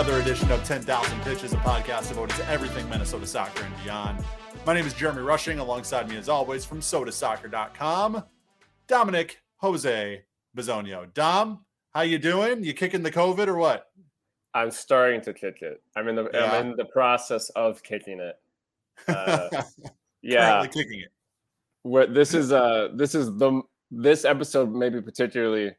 Welcome in. It's another edition of 10,000 Pitches, a podcast devoted to everything Minnesota soccer and beyond. My name is Jeremy Rushing, alongside me, as always, from sodasoccer.com, Dominic Jose Bizonio. Dom, how you doing? You kicking the COVID or what? I'm starting to kick it. I'm in the yeah. I'm in the process of kicking it. Uh, yeah, kicking it. Where this is uh this is the this episode maybe particularly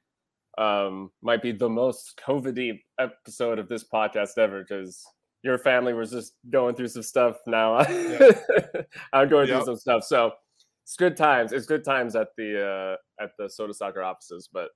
um might be the most COVID episode of this podcast ever because your family was just going through some stuff now. I'm going yep. through some stuff. So it's good times. It's good times at the uh at the soda soccer offices, but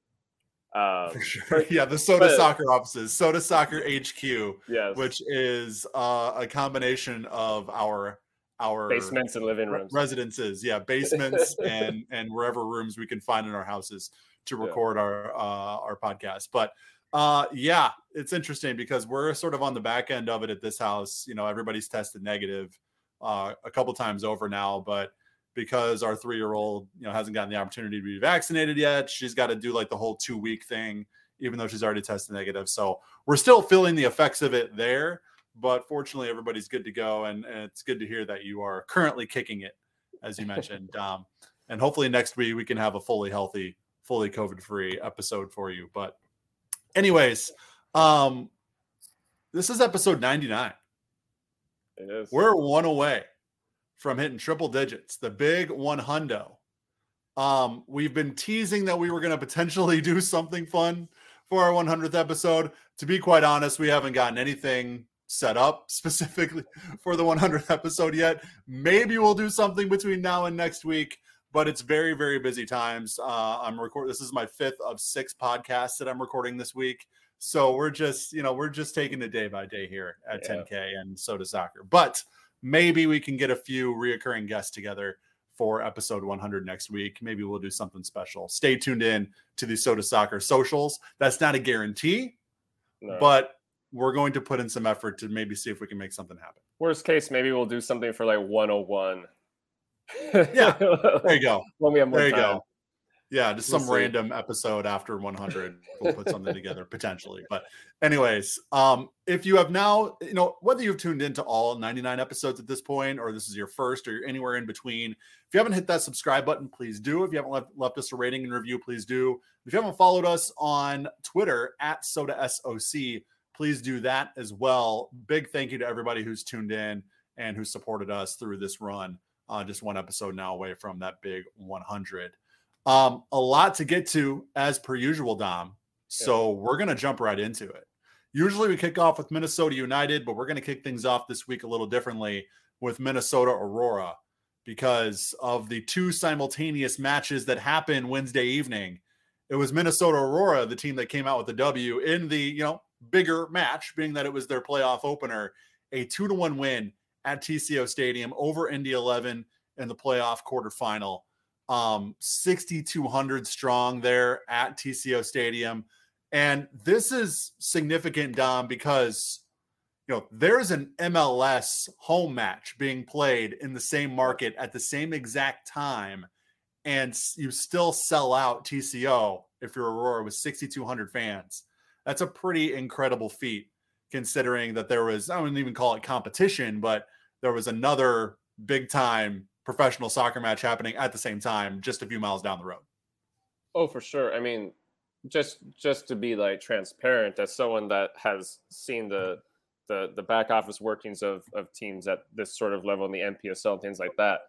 um, For sure. Yeah, the Soda but, Soccer offices, Soda Soccer HQ, yes. which is uh, a combination of our our basements and living rooms, residences. Yeah, basements and and wherever rooms we can find in our houses to record yeah. our uh, our podcast. But uh, yeah, it's interesting because we're sort of on the back end of it at this house. You know, everybody's tested negative uh, a couple times over now, but because our three year old, you know, hasn't gotten the opportunity to be vaccinated yet. She's got to do like the whole two week thing, even though she's already tested negative. So we're still feeling the effects of it there. But fortunately, everybody's good to go. And, and it's good to hear that you are currently kicking it, as you mentioned. um, and hopefully next week we can have a fully healthy, fully COVID free episode for you. But, anyways, um, this is episode 99. It is. We're one away from hitting triple digits, the big one hundo. Um, we've been teasing that we were going to potentially do something fun for our 100th episode. To be quite honest, we haven't gotten anything set up specifically for the 100th episode yet. Maybe we'll do something between now and next week, but it's very, very busy times. Uh, I'm recording. This is my fifth of six podcasts that I'm recording this week. So we're just, you know, we're just taking it day by day here at yeah. 10K and Soda Soccer. But maybe we can get a few reoccurring guests together for episode 100 next week. Maybe we'll do something special. Stay tuned in to the Soda Soccer socials. That's not a guarantee, no. but we're going to put in some effort to maybe see if we can make something happen. Worst case, maybe we'll do something for like 101. yeah, there you go. When we have more there you time. go. Yeah, just we'll some see. random episode after 100. We'll put something together potentially. But, anyways, um, if you have now, you know, whether you've tuned into all 99 episodes at this point, or this is your first, or you're anywhere in between, if you haven't hit that subscribe button, please do. If you haven't left, left us a rating and review, please do. If you haven't followed us on Twitter at Soda SOC, please do that as well. Big thank you to everybody who's tuned in and who supported us through this run. Uh, just one episode now away from that big 100. Um, a lot to get to as per usual, Dom. So yeah. we're going to jump right into it. Usually we kick off with Minnesota United, but we're going to kick things off this week a little differently with Minnesota Aurora because of the two simultaneous matches that happened Wednesday evening. It was Minnesota Aurora, the team that came out with the W in the, you know, bigger match, being that it was their playoff opener, a two to one win at TCO Stadium over Indy 11 in the playoff quarterfinal um 6200 strong there at TCO Stadium. And this is significant Dom because you know there's an MLS home match being played in the same market at the same exact time and you still sell out TCO if you're Aurora with 6200 fans. That's a pretty incredible feat considering that there was I wouldn't even call it competition, but there was another big time professional soccer match happening at the same time, just a few miles down the road. Oh, for sure. I mean, just just to be like transparent, as someone that has seen the the the back office workings of of teams at this sort of level in the NPSL and things like that.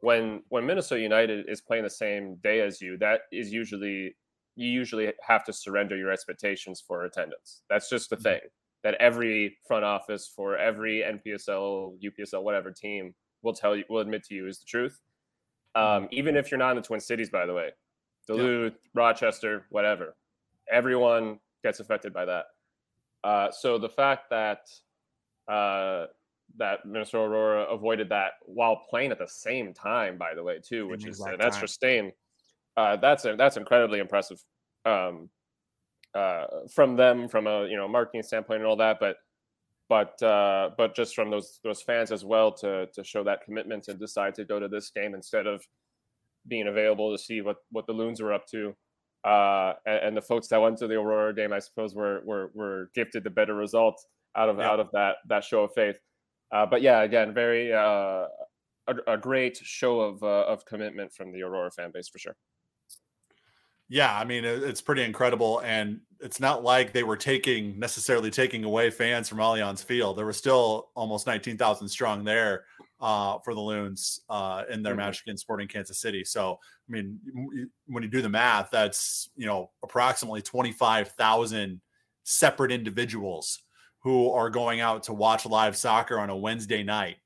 When when Minnesota United is playing the same day as you, that is usually you usually have to surrender your expectations for attendance. That's just the mm-hmm. thing that every front office for every NPSL, UPSL, whatever team will tell you will admit to you is the truth. Um, mm-hmm. even if you're not in the Twin Cities, by the way, Duluth, yep. Rochester, whatever, everyone gets affected by that. Uh, so the fact that uh, that Minnesota Aurora avoided that while playing at the same time, by the way, too, which is an extra stain. Uh, that's a, that's incredibly impressive um, uh, from them, from a you know marketing standpoint and all that. But but uh, but just from those those fans as well to to show that commitment and decide to go to this game instead of being available to see what what the loons were up to. uh, and, and, the folks that went to the Aurora game, I suppose, were were, were gifted the better result out of yeah. out of that that show of faith. Uh, but yeah, again, very uh, a, a, great show of uh, of commitment from the Aurora fan base for sure. Yeah, I mean it's pretty incredible, and it's not like they were taking necessarily taking away fans from Allianz Field. There were still almost nineteen thousand strong there uh, for the Loons uh, in their mm-hmm. match against Sporting Kansas City. So, I mean, when you do the math, that's you know approximately twenty five thousand separate individuals who are going out to watch live soccer on a Wednesday night.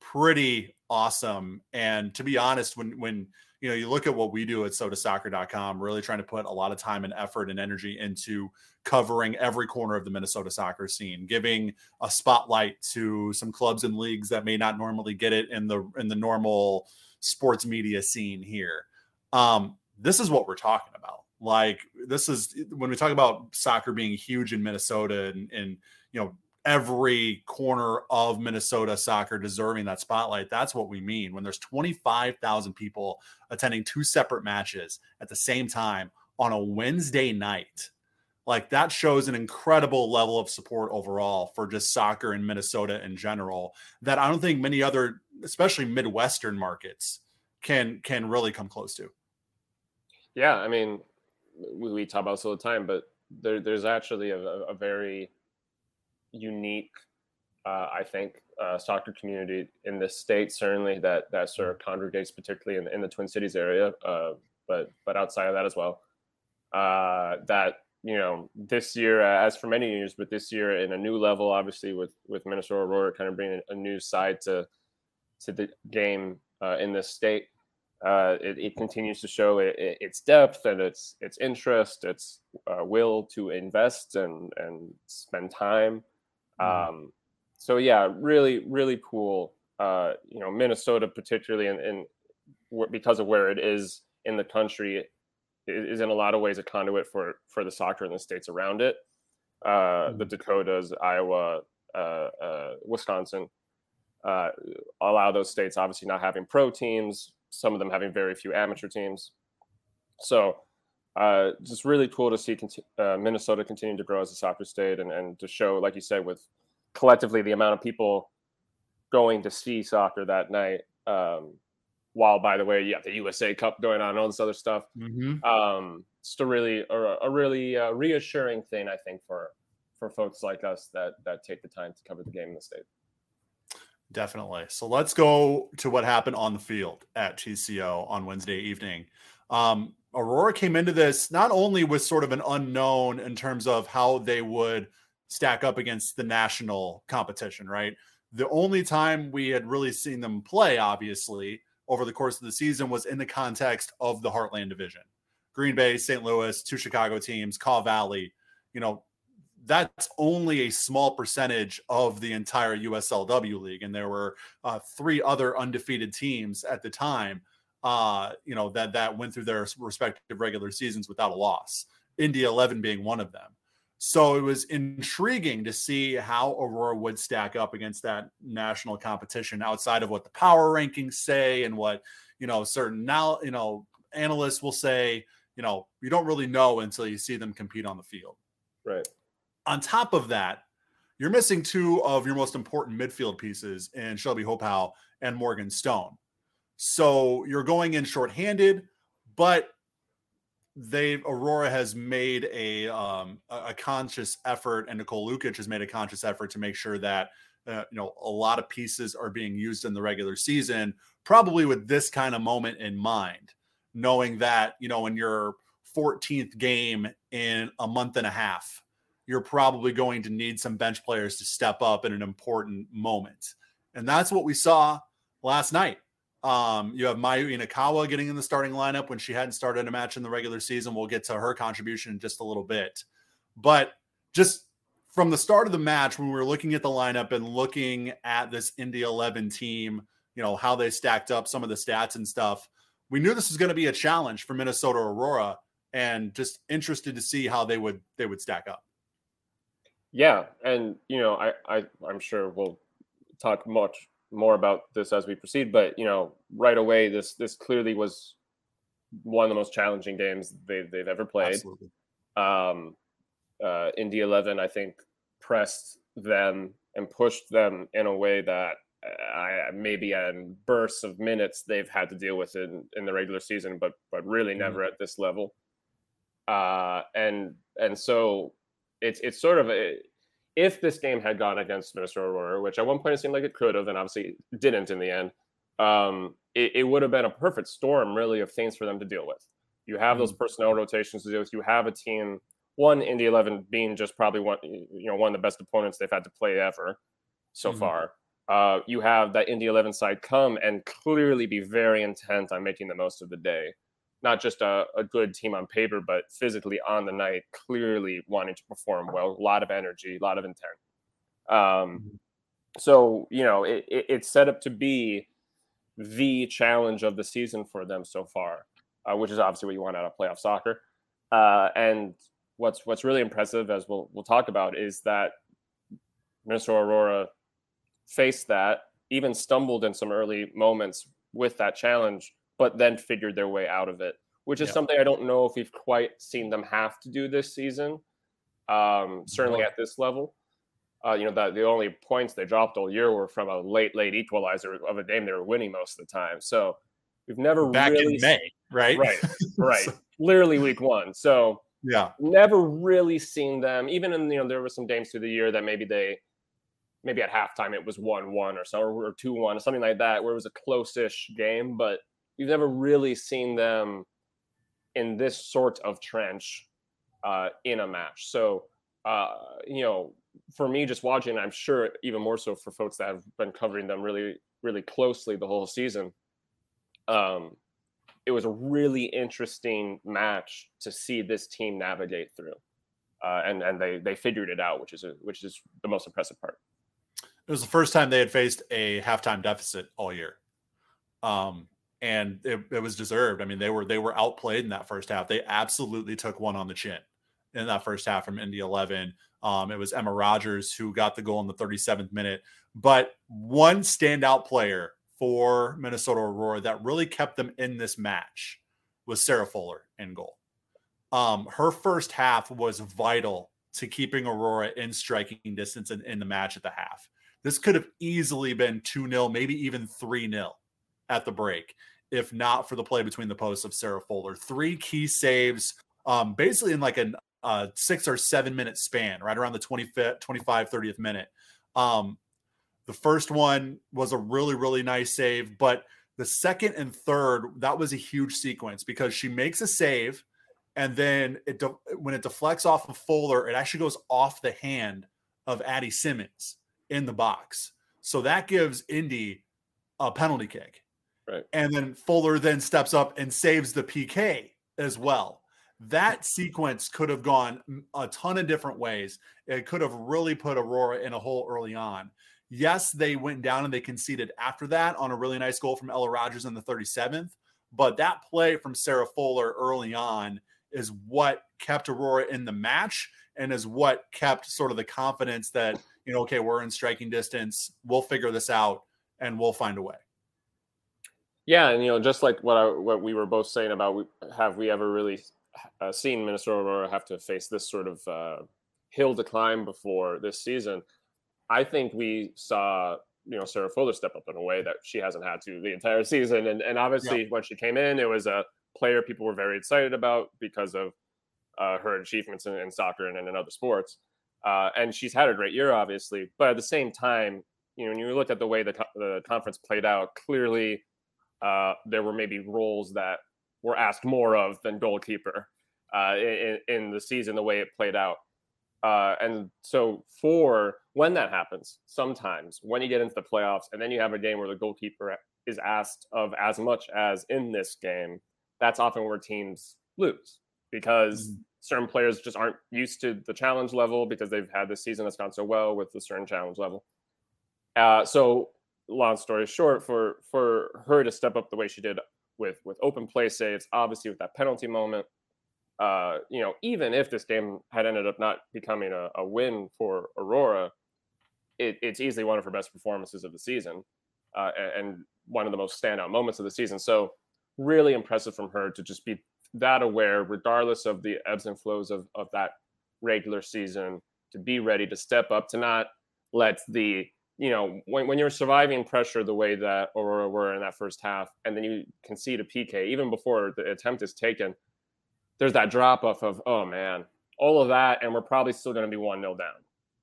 Pretty awesome. And to be honest, when when you know you look at what we do at sodasoccer.com, really trying to put a lot of time and effort and energy into covering every corner of the Minnesota soccer scene, giving a spotlight to some clubs and leagues that may not normally get it in the in the normal sports media scene here. Um, this is what we're talking about. Like this is when we talk about soccer being huge in Minnesota and, and you know every corner of Minnesota soccer deserving that spotlight. That's what we mean when there's 25,000 people attending two separate matches at the same time on a Wednesday night. Like that shows an incredible level of support overall for just soccer in Minnesota in general that I don't think many other especially Midwestern markets can can really come close to. Yeah, I mean we, talk about this all the time, but there, there's actually a, a very unique, uh, I think, uh, soccer community in this state. Certainly, that that sort of congregates, particularly in, in the Twin Cities area, uh, but but outside of that as well. Uh, that you know, this year, as for many years, but this year in a new level, obviously with with Minnesota Aurora kind of bringing a new side to to the game uh, in this state. Uh, it, it, continues to show it, it, its depth and its its interest, its uh, will to invest and and spend time. Um, so yeah, really, really cool. Uh, you know, Minnesota, particularly in, in because of where it is in the country, is in a lot of ways a conduit for for the soccer in the states around it. Uh, mm-hmm. The Dakotas, Iowa, uh, uh, Wisconsin, uh, allow those states obviously not having pro teams. Some of them having very few amateur teams. So uh, just really cool to see uh, Minnesota continue to grow as a soccer state and, and to show, like you said, with collectively the amount of people going to see soccer that night. Um, while, by the way, you have the USA Cup going on and all this other stuff. Mm-hmm. Um, just a really, a, a really uh, reassuring thing, I think, for for folks like us that that take the time to cover the game in the state. Definitely. So let's go to what happened on the field at TCO on Wednesday evening. Um, Aurora came into this not only with sort of an unknown in terms of how they would stack up against the national competition, right? The only time we had really seen them play, obviously, over the course of the season was in the context of the Heartland Division. Green Bay, St. Louis, two Chicago teams, Kaw Valley, you know, that's only a small percentage of the entire USLW league. And there were uh, three other undefeated teams at the time uh, you know, that that went through their respective regular seasons without a loss. Indy 11 being one of them. So it was intriguing to see how Aurora would stack up against that national competition outside of what the power rankings say and what, you know, certain now, you know, analysts will say, you know, you don't really know until you see them compete on the field. Right. On top of that, you're missing two of your most important midfield pieces in Shelby Hopeau and Morgan Stone. So you're going in shorthanded, but they Aurora has made a um, a conscious effort, and Nicole Lukic has made a conscious effort to make sure that uh, you know a lot of pieces are being used in the regular season, probably with this kind of moment in mind, knowing that you know in your 14th game in a month and a half, you're probably going to need some bench players to step up in an important moment, and that's what we saw last night. Um, you have Mayu Inakawa getting in the starting lineup when she hadn't started a match in the regular season. We'll get to her contribution in just a little bit. But just from the start of the match, when we were looking at the lineup and looking at this Indy 11 team, you know, how they stacked up some of the stats and stuff, we knew this was going to be a challenge for Minnesota Aurora and just interested to see how they would they would stack up. Yeah, and you know, I, I I'm sure we'll talk much more about this as we proceed. But you know, right away, this this clearly was one of the most challenging games they've they've ever played. Absolutely. Um, uh, Indy 11, I think, pressed them and pushed them in a way that I maybe in bursts of minutes they've had to deal with in, in the regular season, but but really never mm-hmm. at this level. Uh, and and so it's it's sort of a, if this game had gone against Minnesota Aurora, which at one point it seemed like it could have, and obviously didn't in the end, um, it, it, would have been a perfect storm, really, of things for them to deal with. You have those mm-hmm. personnel rotations to deal with. You have a team, one Indy Eleven being just probably one, you know, one of the best opponents they've had to play ever so mm-hmm. far. Uh, you have that Indy Eleven side come and clearly be very intent on making the most of the day not just a, a good team on paper, but physically on the night, clearly wanting to perform well, a lot of energy, a lot of intent. Um, mm-hmm. so, you know, it, it, it's set up to be the challenge of the season for them so far, uh, which is obviously what you want out of playoff soccer. Uh, and what's what's really impressive, as we'll we'll talk about, is that Minnesota Aurora faced that, even stumbled in some early moments with that challenge, but then figured their way out of it, which is something I don't know if we've quite seen them have to do this season. Um, certainly at this level. Uh, you know, the, the only points they dropped all year were from a late, late equalizer of a game they were winning most of the time. So we've never back really in May, right? Right, right. Literally week one. So yeah, never really seen them. Even in you know, there were some games through the year that maybe they maybe at halftime it was one one or so or two one or something like that, where it was a close-ish game, but we've never really seen them in this sort of trench uh, in a match. So, uh, you know, for me, just watching, I'm sure even more so for folks that have been covering them really, really closely the whole season. Um, it was a really interesting match to see this team navigate through, uh, and and they they figured it out, which is a, which is the most impressive part. It was the first time they had faced a halftime deficit all year. Um, and it, it, was deserved. I mean, they were they were outplayed in that first half. They absolutely took one on the chin in that first half from Indy 11. Um, it was Emma Rogers who got the goal in the 37th minute. But one standout player for Minnesota Aurora that really kept them in this match was Sarah Fuller in goal. Um, her first half was vital to keeping Aurora in striking distance in, in the match at the half. This could have easily been 2 0, maybe even 3 0 at the break if not for the play between the posts of Sarah Fuller. Three key saves, um, basically in like a uh, six or seven minute span, right around the 25th, 25, 30th minute. Um, the first one was a really, really nice save, but the second and third, that was a huge sequence because she makes a save and then it de- when it deflects off of Fuller, it actually goes off the hand of Addie Simmons in the box. So that gives Indy a penalty kick. Right. And then Fuller then steps up and saves the PK as well. That sequence could have gone a ton of different ways. It could have really put Aurora in a hole early on. Yes, they went down and they conceded after that on a really nice goal from Ella Rogers in the 37th. But that play from Sarah Fuller early on is what kept Aurora in the match and is what kept sort of the confidence that, you know, okay, we're in striking distance. We'll figure this out and we'll find a way. Yeah, and you know, just like what I, what we were both saying about, have we ever really uh, seen Minnesota Aurora have to face this sort of uh, hill to climb before this season? I think we saw you know Sarah Fuller step up in a way that she hasn't had to the entire season, and and obviously yeah. when she came in, it was a player people were very excited about because of uh, her achievements in, in, soccer and, and in other sports. Uh, and she's had a great year, obviously, but at the same time, you know, when you look at the way the, the conference played out, clearly uh, there were maybe roles that were asked more of than goalkeeper uh, in, in, the season, the way it played out. Uh, and so, for when that happens, sometimes when you get into the playoffs and then you have a game where the goalkeeper is asked of as much as in this game, that's often where teams lose because mm-hmm. certain players just aren't used to the challenge level because they've had this season that's gone so well with the certain challenge level. Uh, so long story short, for for her to step up the way she did with with open play saves, obviously with that penalty moment, uh, you know, even if this game had ended up not becoming a, a win for Aurora, it, it's easily one of her best performances of the season, uh, and, one of the most standout moments of the season. So really impressive from her to just be that aware, regardless of the ebbs and flows of, of that regular season, to be ready to step up, to not let the, you know, when, when you're surviving pressure the way that Aurora were in that first half, and then you concede a PK, even before the attempt is taken, there's that drop off of, oh man, all of that, and we're probably still going to be 1 0 down.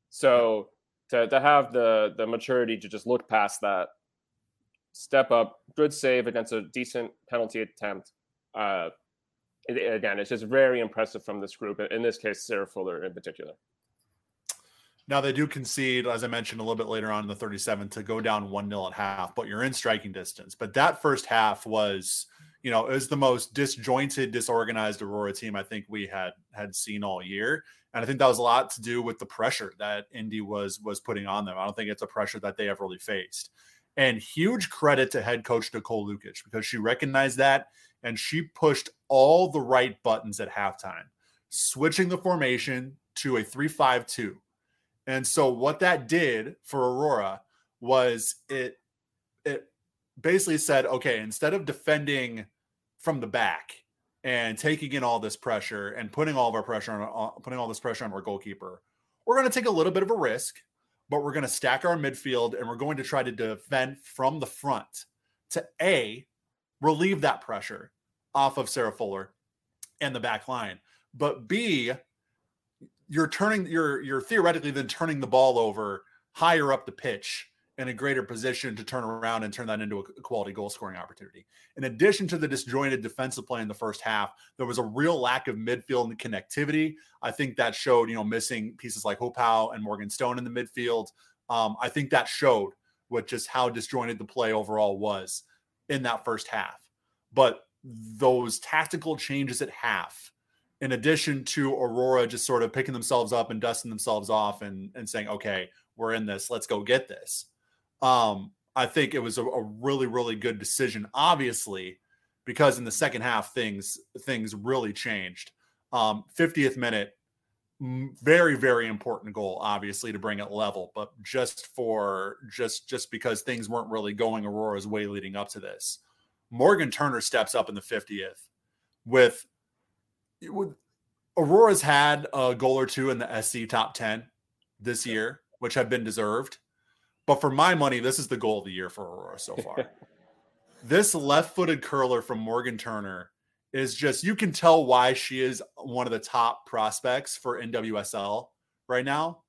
So to, to have the, the maturity to just look past that, step up, good save against a decent penalty attempt. Uh, again, it's just very impressive from this group. In this case, Sarah Fuller in particular. Now they do concede, as I mentioned a little bit later on in the 37, to go down one 0 at half, but you're in striking distance. But that first half was, you know, it was the most disjointed, disorganized Aurora team I think we had had seen all year, and I think that was a lot to do with the pressure that Indy was was putting on them. I don't think it's a pressure that they have really faced. And huge credit to head coach Nicole Lukic because she recognized that and she pushed all the right buttons at halftime, switching the formation to a 3 5 2. And so, what that did for Aurora was it, it basically said, okay, instead of defending from the back and taking in all this pressure and putting all of our pressure on, uh, putting all this pressure on our goalkeeper, we're going to take a little bit of a risk, but we're going to stack our midfield and we're going to try to defend from the front to A, relieve that pressure off of Sarah Fuller and the back line. But B, you're turning you're you're theoretically then turning the ball over higher up the pitch in a greater position to turn around and turn that into a quality goal scoring opportunity. In addition to the disjointed defensive play in the first half, there was a real lack of midfield and connectivity. I think that showed, you know, missing pieces like Howe and Morgan Stone in the midfield. Um, I think that showed what just how disjointed the play overall was in that first half. But those tactical changes at half, in addition to Aurora just sort of picking themselves up and dusting themselves off and, and saying, okay, we're in this, let's go get this. Um, I think it was a, a really, really good decision, obviously, because in the second half things things really changed. Um, 50th minute, very, very important goal, obviously, to bring it level, but just for just just because things weren't really going Aurora's way leading up to this. Morgan Turner steps up in the 50th with, with Aurora's had a goal or two in the SC top 10 this year, which have been deserved. But for my money, this is the goal of the year for Aurora so far. this left footed curler from Morgan Turner is just, you can tell why she is one of the top prospects for NWSL right now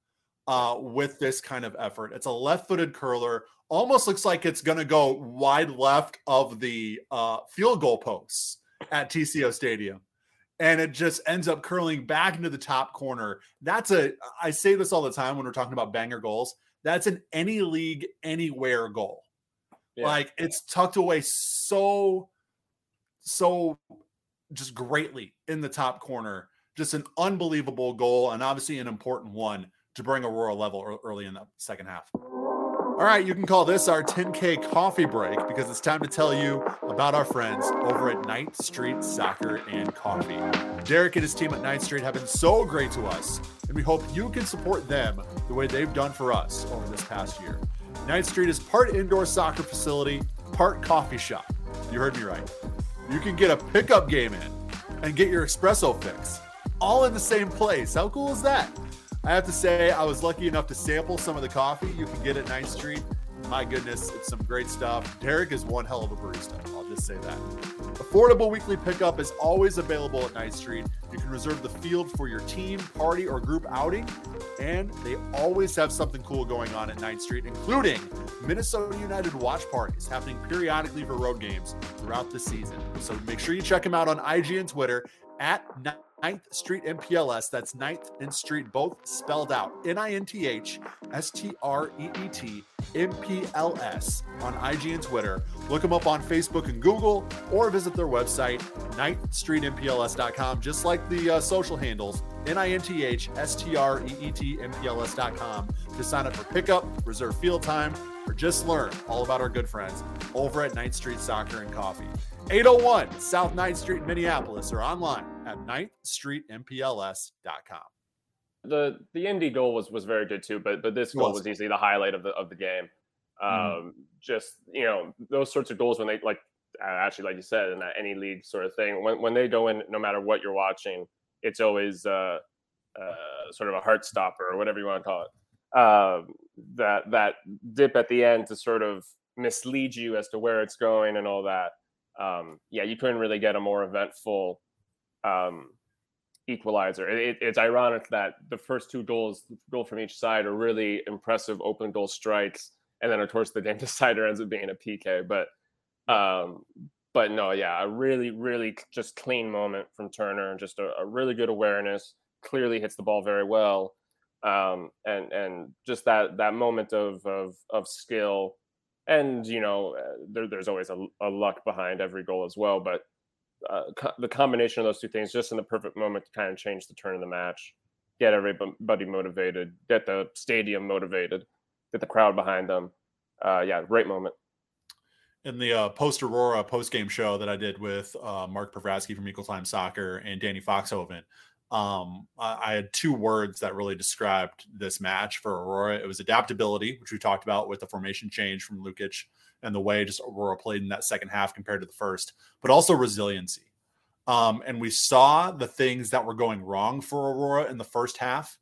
uh, with this kind of effort. It's a left footed curler almost looks like it's going to go wide left of the uh, field goal posts at TCO Stadium. And it just ends up curling back into the top corner. That's a, I say this all the time when we're talking about banger goals. That's an any league, anywhere goal. Yeah. Like it's tucked away so, so just greatly in the top corner. Just an unbelievable goal and obviously an important one to bring Aurora level early in the second half. All right, you can call this our 10K coffee break because it's time to tell you about our friends over at Ninth Street Soccer and Coffee. Derek and his team at Ninth Street have been so great to us, and we hope you can support them the way they've done for us over this past year. Ninth Street is part indoor soccer facility, part coffee shop. You heard me right. You can get a pickup game in and get your espresso fix all in the same place. How cool is that? I have to say, I was lucky enough to sample some of the coffee you can get at Ninth Street. My goodness, it's some great stuff. Derek is one hell of a barista. I'll just say that. Affordable weekly pickup is always available at Ninth Street. You can reserve the field for your team, party, or group outing. And they always have something cool going on at Ninth Street, including Minnesota United watch parties happening periodically for road games throughout the season. So make sure you check them out on IG and Twitter at 9th Street MPLS. That's 9th and Street, both spelled out N I N T H S T R E E T M P L S on IG and Twitter. Look them up on Facebook and Google or visit their website, 9thstreetmpls.com, just like the uh, social handles, N I N T H S T R E E T M P L S.com to sign up for pickup, reserve field time, or just learn all about our good friends over at 9th Street Soccer and Coffee. 801 South 9th Street, Minneapolis, or online at 9thstreetmpls.com. The the Indy goal was was very good too, but but this goal was easily the highlight of the of the game. Mm-hmm. Um, mm. Just you know those sorts of goals when they like actually, like you said, in that any league sort of thing, when when they go in, no matter what you're watching, it's always uh, uh, sort of a heart stopper or whatever you want to call it. Um, that that dip at the end to sort of mislead you as to where it's going and all that. Um, yeah, you couldn't really get a more eventful um, equalizer. It, it's ironic that the first two goals, goal from each side, are really impressive open goal strikes, and then of course the game decider ends up being a PK. But um, but no, yeah, a really really just clean moment from Turner, and just a, a really good awareness. Clearly hits the ball very well, um, and and just that that moment of of of skill. And you know, uh, there, there's always a, a luck behind every goal as well, but uh, co- the combination of those two things just in the perfect moment to kind of change the turn of the match, get everybody motivated, get the stadium motivated, get the crowd behind them. Uh, yeah, great moment. In the uh, post Aurora post game show that I did with uh, Mark Pravratsky from Equal Time Soccer and Danny Foxhoven, um, I, had two words that really described this match for Aurora. It was adaptability, which we talked about with the formation change from Lukic and the way just Aurora played in that second half compared to the first, but also resiliency. Um, and we saw the things that were going wrong for Aurora in the first half.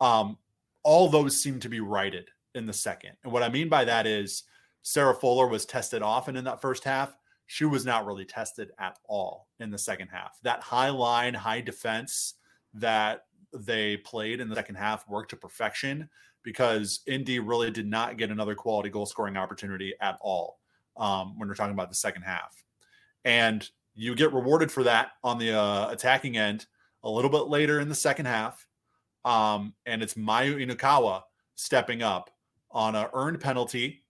Um, all those seem to be righted in the second. And what I mean by that is Sarah Fuller was tested often in that first half. She was not really tested at all in the second half. That high line, high defense that they played in the second half worked to perfection because Indy really did not get another quality goal scoring opportunity at all um, when we're talking about the second half. And you get rewarded for that on the uh, attacking end a little bit later in the second half. Um, and it's Mayu Inukawa stepping up on an earned penalty.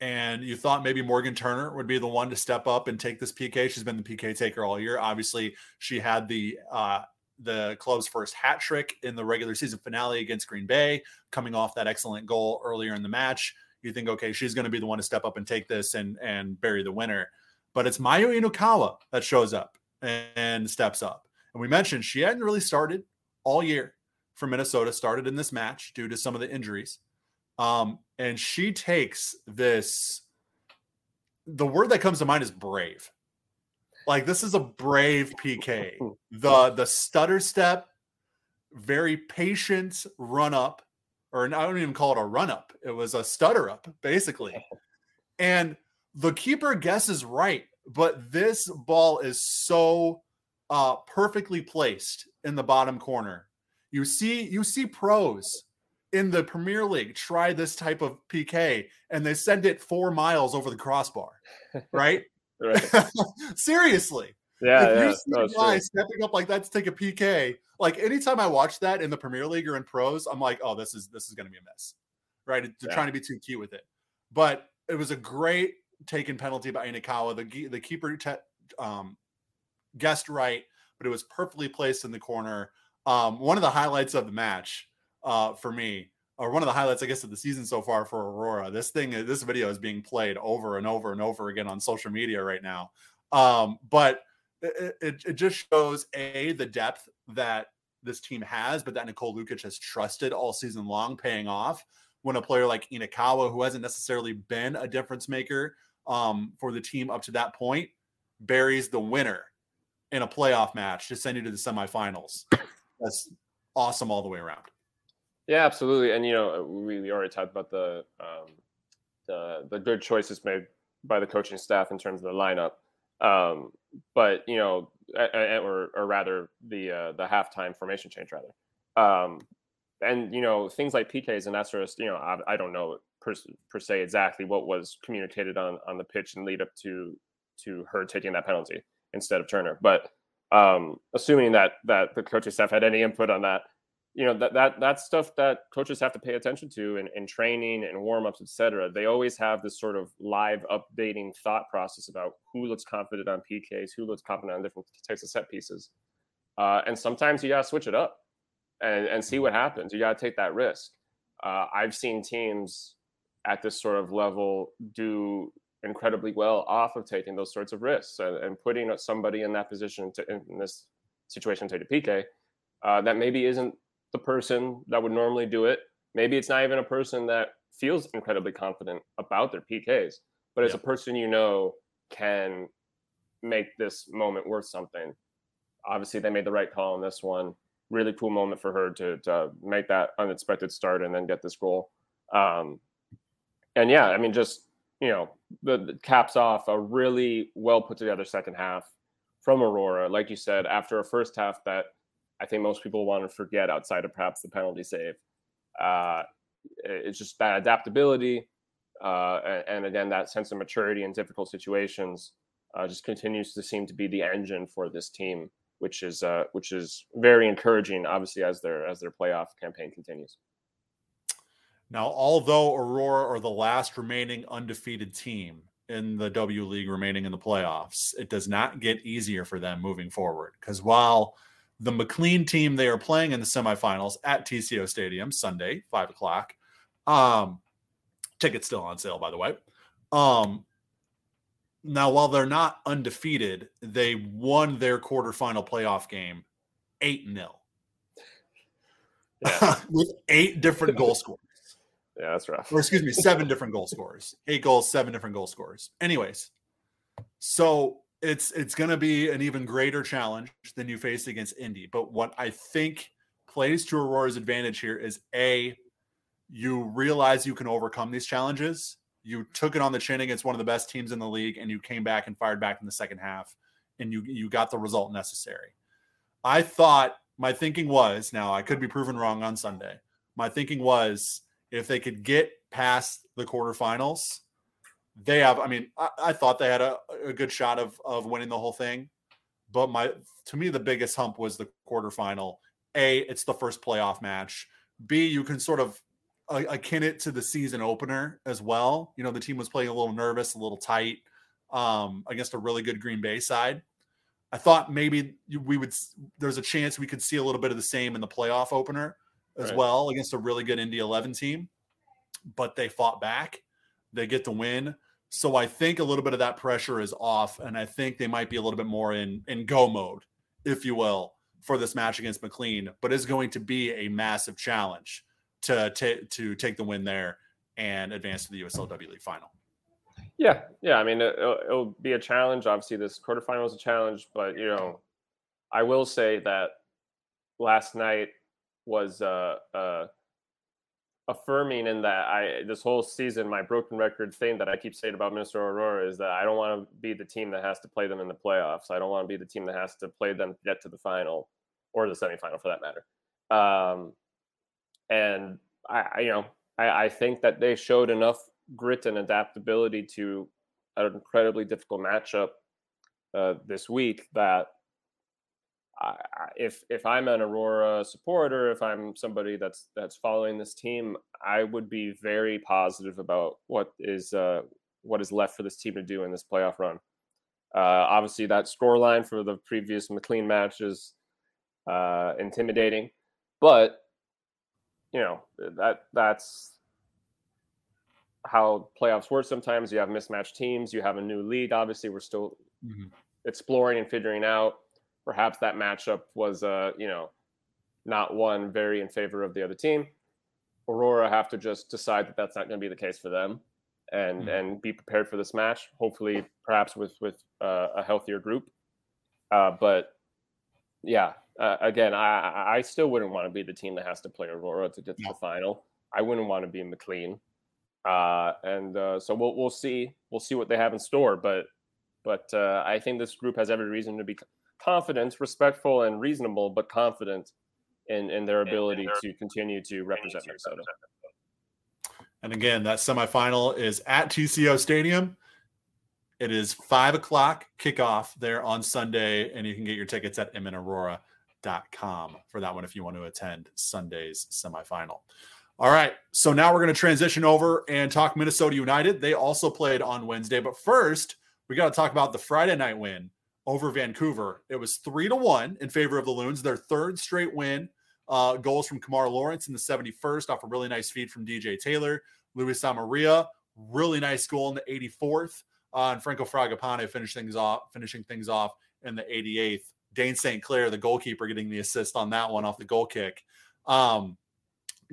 And you thought maybe Morgan Turner would be the one to step up and take this PK. She's been the PK taker all year. Obviously, she had the uh, the club's first hat trick in the regular season finale against Green Bay, coming off that excellent goal earlier in the match. You think, okay, she's going to be the one to step up and take this and and bury the winner. But it's Mayu Inukawa that shows up and steps up. And we mentioned she hadn't really started all year for Minnesota, started in this match due to some of the injuries. Um, and she takes this. The word that comes to mind is brave like this is a brave PK. The the stutter step, very patient run up, or I don't even call it a run up. It was a stutter up, basically. And the keeper guesses right, but this ball is so uh, perfectly placed in the bottom corner. You see, you see pros in the Premier League try this type of PK, and they send it four miles over the crossbar, right? Right. Seriously. Yeah. If yeah. you see no, a guy stepping up like that to take a PK, like anytime I watch that in the Premier League or in pros, I'm like, oh, this is this is gonna be a mess. Right. They're yeah. trying to be too cute with it. But it was a great taken penalty by Inukawa. The the keeper te- um, guessed right, but it was perfectly placed in the corner. Um, one of the highlights of the match uh, for me or one of the highlights, I guess, of the season so far for Aurora. This thing, this video is being played over and over and over again on social media right now. Um, but it, it, it just shows a the depth that this team has, but that Nicole Lukic has trusted all season long, paying off. When a player like Inakawa, who hasn't necessarily been a difference maker um, for the team up to that point, buries the winner in a playoff match to send you to the semifinals. That's awesome all the way around. Yeah, absolutely. And you know, we, we already talked about the um, the the good choices made by the coaching staff in terms of the lineup. Um, but you know, or or rather the uh, the halftime formation change rather. Um, and you know, things like PKs and that sort of you know, I, I don't know per, per se exactly what was communicated on on the pitch and lead up to to her taking that penalty instead of Turner. But um, assuming that that the coaching staff had any input on that, you know that that that's stuff that coaches have to pay attention to in, in training and warm-ups etc they always have this sort of live updating thought process about who looks confident on pks who looks confident on different types of set pieces. Uh, and sometimes you got to switch it up and, and see what happens. You got to take that risk. Uh, i've seen teams at this sort of level do incredibly well off of taking those sorts of risks and, and putting somebody in that position to in this situation to take a pk uh, that maybe isn't the person that would normally do it. Maybe it's not even a person that feels incredibly confident about their PKs, but it's yeah. a person you know can make this moment worth something. Obviously, they made the right call on this one. Really cool moment for her to, to make that unexpected start and then get this goal. Um, and yeah, I mean, just you know, the, the caps off a really well put together second half from Aurora. Like you said, after a first half that I think most people want to forget outside of perhaps the penalty save. Uh, it's just that adaptability, uh, and, again that sense of maturity in difficult situations uh, just continues to seem to be the engine for this team, which is uh, which is very encouraging. Obviously, as their as their playoff campaign continues. Now, although Aurora are the last remaining undefeated team in the W League remaining in the playoffs, it does not get easier for them moving forward. Because while the McLean team they are playing in the semifinals at TCO Stadium Sunday, five o'clock, um, tickets still on sale, by the way. Um, now, while they're not undefeated, they won their quarterfinal playoff game 8 0 yeah. with eight different goal scores. Yeah, that's rough. Or excuse me, seven different goal scorers. Eight goals, seven different goal scorers. Anyways, so it's it's going to be an even greater challenge than you faced against Indy. But what I think plays to Aurora's advantage here is a you realize you can overcome these challenges. You took it on the chin against one of the best teams in the league, and you came back and fired back in the second half, and you you got the result necessary. I thought my thinking was now I could be proven wrong on Sunday. My thinking was if they could get past the quarterfinals, they have. I mean, I, I thought they had a, a good shot of of winning the whole thing, but my to me the biggest hump was the quarterfinal. A, it's the first playoff match. B, you can sort of uh, akin it to the season opener as well. You know, the team was playing a little nervous, a little tight um, against a really good Green Bay side. I thought maybe we would. There's a chance we could see a little bit of the same in the playoff opener as right. well against a really good Indy 11 team, but they fought back. They get the win. So I think a little bit of that pressure is off, and I think they might be a little bit more in in go mode, if you will, for this match against McLean. But it's going to be a massive challenge to t- to take the win there and advance to the USLW League final. Yeah, yeah. I mean, it'll, it'll be a challenge. Obviously, this quarterfinal is a challenge, but you know, I will say that last night was uh, uh, affirming in that I this whole season my broken record thing that I keep saying about Minnesota Aurora is that I don't want to be the team that has to play them in the playoffs. I don't want to be the team that has to play them get to the final or the semifinal for that matter. Um, and I, I, you know I, I think that they showed enough grit and adaptability to an incredibly difficult matchup uh, this week that I, if if I'm an Aurora supporter, if I'm somebody that's that's following this team, I would be very positive about what is uh, what is left for this team to do in this playoff run. Uh, obviously, that scoreline for the previous McLean match is uh, intimidating, but you know that that's how playoffs work. Sometimes you have mismatched teams. You have a new league. Obviously, we're still mm-hmm. exploring and figuring out perhaps that matchup was uh, you know not one very in favor of the other team. Aurora have to just decide that that's not going to be the case for them, and mm-hmm. and be prepared for this match. Hopefully, perhaps with with uh, a healthier group. Uh, but yeah, uh, again, I I still wouldn't want to be the team that has to play Aurora to get to the final. I wouldn't want to be McLean. Uh, and uh, so we'll we'll see we'll see what they have in store. But but uh, I think this group has every reason to be confident, respectful, and reasonable, but confident in, in their ability in their, to continue to represent to Minnesota. And again, that semifinal is at TCO Stadium. It is five o'clock kickoff there on Sunday, and you can get your tickets at mnaurora.com for that one if you want to attend Sunday's semifinal. All right, so now we're going to transition over and talk Minnesota United. They also played on Wednesday, but first we got to talk about the Friday night win over Vancouver. It was three to one in favor of the Loons, their third straight win. Uh, goals from Kemar Lawrence in the 71st off a really nice feed from DJ Taylor. Luis Amarilla, really nice goal in the 84th. Uh, and Franco Fragapane finish things off, finishing things off in the 88th. Dayne St. Clair, the goalkeeper, getting the assist on that one off the goal kick. Um,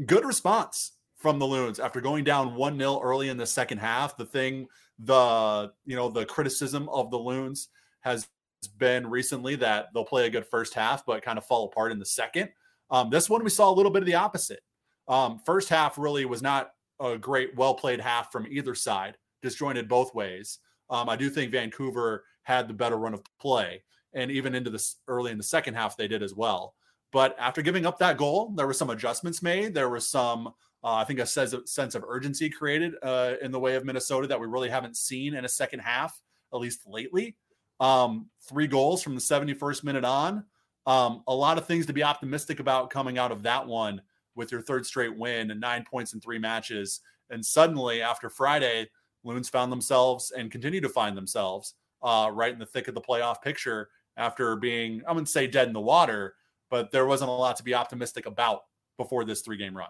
good response from the Loons after going down 1 0 early in the second half. The thing the you know the criticism of the Loons has been recently that they'll play a good first half, but kind of fall apart in the second. Um, this one we saw a little bit of the opposite. Um, first half really was not a great, well played half from either side, disjointed both ways. Um, I do think Vancouver had the better run of play, and even into this early in the second half, they did as well. But after giving up that goal, there were some adjustments made. There was some, uh, I think, a sense of urgency created uh, in the way of Minnesota that we really haven't seen in a second half, at least lately. Um, three goals from the 71st minute on. Um, a lot of things to be optimistic about coming out of that one with your third straight win and nine points in three matches. And suddenly, after Friday, Loons found themselves and continue to find themselves uh, right in the thick of the playoff picture after being, I wouldn't say dead in the water, but there wasn't a lot to be optimistic about before this three game run.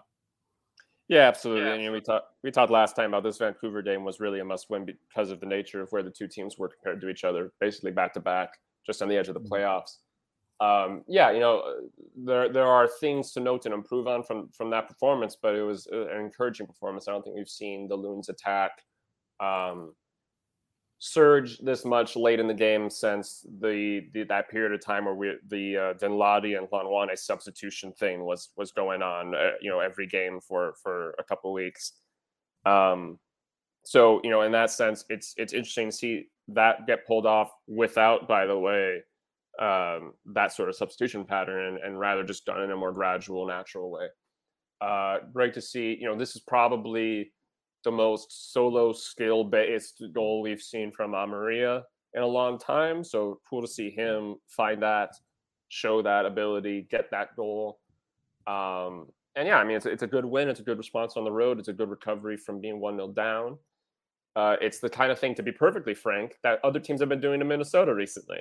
Yeah, absolutely. Yeah. And, you know, we talked we talked last time about this Vancouver game was really a must win because of the nature of where the two teams were compared to each other, basically back to back, just on the edge of the mm-hmm. playoffs um, yeah, you know, there there are things to note and improve on from from that performance, but it was uh, an encouraging performance. I don't think we've seen the Loons attack um, surge this much late in the game since the, the that period of time where we the uh, Dinladi and Hlongwane substitution thing was was going on. Uh, you know, every game for for a couple weeks. Um, so you know, in that sense, it's it's interesting to see that get pulled off without, by the way um, that sort of substitution pattern and, and, rather just done in a more gradual, natural way. Uh, great to see. You know, this is probably the most solo skill based goal we've seen from Amarilla in a long time. So cool to see him find that, show that ability, get that goal. Um, and yeah, I mean, it's, it's a good win. It's a good response on the road. It's a good recovery from being 1 0 down. Uh, it's the kind of thing, to be perfectly frank, that other teams have been doing to Minnesota recently.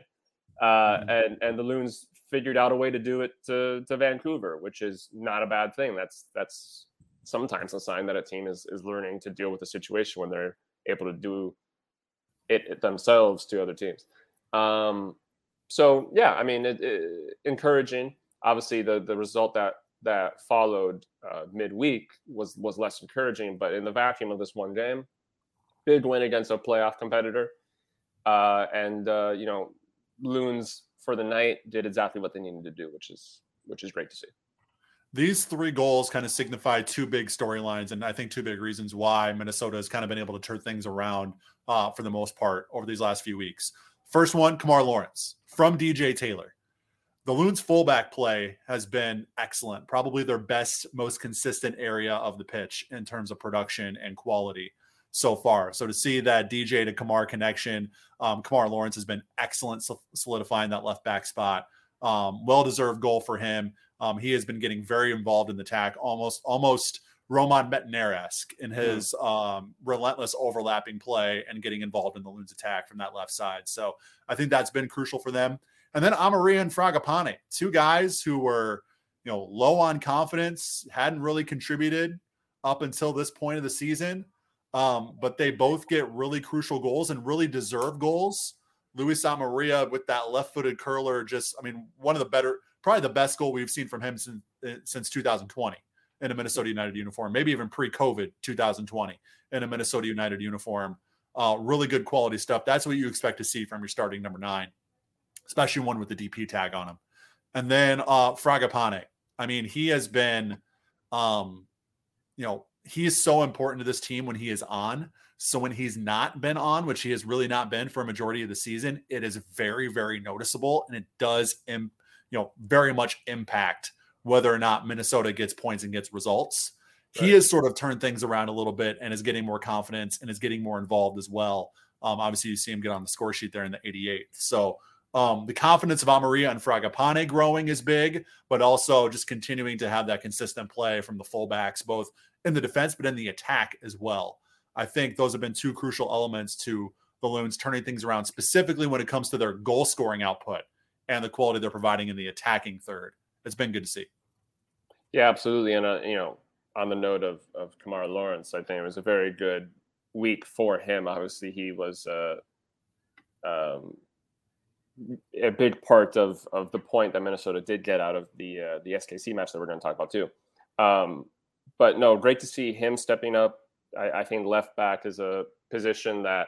Uh, mm-hmm. and and the Loons figured out a way to do it to, to Vancouver, which is not a bad thing. That's that's sometimes a sign that a team is is learning to deal with a situation when they're able to do it themselves to other teams. Um, so yeah, I mean, it, it, encouraging. Obviously, the the result that that followed uh, midweek was was less encouraging, but in the vacuum of this one game, big win against a playoff competitor, uh, and uh, you know loons for the night did exactly what they needed to do, which is which is great to see. These three goals kind of signify two big storylines, and I think two big reasons why Minnesota has kind of been able to turn things around uh, for the most part over these last few weeks. First one, Kemar Lawrence from DJ Taylor. The Loons fullback play has been excellent, probably their best, most consistent area of the pitch in terms of production and quality so far. So to see that DJ to Kemar connection, um, Kemar Lawrence has been excellent solidifying that left back spot. Um, well deserved goal for him. Um, he has been getting very involved in the attack, almost almost Roman esque in hmm. his um, relentless overlapping play and getting involved in the Loons attack from that left side. So I think that's been crucial for them. And then Amarilla and Fragapane, two guys who were you know low on confidence, hadn't really contributed up until this point of the season. Um, but they both get really crucial goals and really deserve goals. Luis Amarilla with that left-footed curler, just I mean, one of the better, probably the best goal we've seen from him since eh, since 2020 in a Minnesota United uniform, maybe even pre-COVID 2020 in a Minnesota United uniform. Uh, really good quality stuff. That's what you expect to see from your starting number nine, especially one with the DP tag on him. And then uh, Fragapane. I mean, he has been, um, you know, he is so important to this team when he is on. So when he's not been on, which he has really not been for a majority of the season, it is very, very noticeable, and it does, Im- you know, very much impact whether or not Minnesota gets points and gets results. Right. He has sort of turned things around a little bit and is getting more confidence and is getting more involved as well. Um, obviously, you see him get on the score sheet there in the 88th. So um, the confidence of Amarilla and Fragapane growing is big, but also just continuing to have that consistent play from the fullbacks, both in the defense, but in the attack as well. I think those have been two crucial elements to the Loons turning things around, specifically when it comes to their goal scoring output and the quality they're providing in the attacking third. It's been good to see. Yeah, absolutely. And, uh, you know, on the note of, of Kemar Lawrence, I think it was a very good week for him. Obviously, he was uh, um, a big part of, of the point that Minnesota did get out of the uh, the SKC match that we're going to talk about too. Um, but no, great to see him stepping up I, I think left back is a position that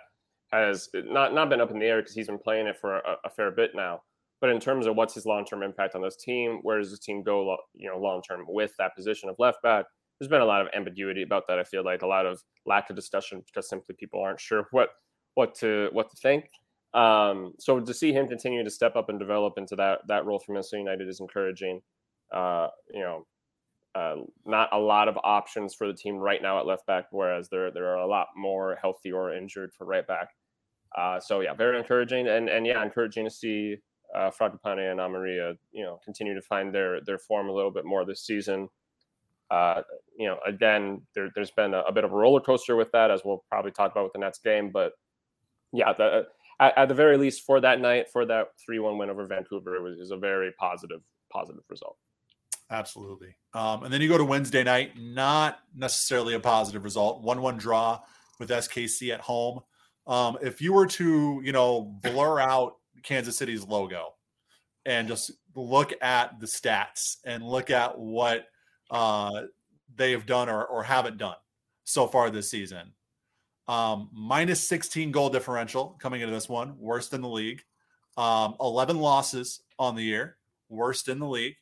has not not been up in the air because he's been playing it for a, a, fair bit now. But in terms of what's his long term impact on this team, where does the team go, you know, long term with that position of left back? There's been a lot of ambiguity about that. I feel like a lot of lack of discussion because simply people aren't sure what what to what to think. Um, so to see him continue to step up and develop into that that role for Minnesota United is encouraging. Uh, you know, uh, not a lot of options for the team right now at left back, whereas there there are a lot more healthy or injured for right back. Uh, so yeah, very encouraging, and and yeah, encouraging to see uh, Fragapane and Amarilla, you know, continue to find their their form a little bit more this season. Uh, you know, again, there, has been a, a, bit of a roller coaster with that, as we'll probably talk about with the Nets game. But yeah, the, at, at, the very least, for that night, for that three-one win over Vancouver, it was, it was a very positive positive result. Absolutely. Um, and then you go to Wednesday night, not necessarily a positive result. One-one draw with SKC at home. Um, if you were to, you know, blur out Kansas City's logo and just look at the stats and look at what uh, they have done or, or haven't done so far this season. Um, minus 16 goal differential coming into this one, worst in the league. Um, 11 losses on the year, worst in the league.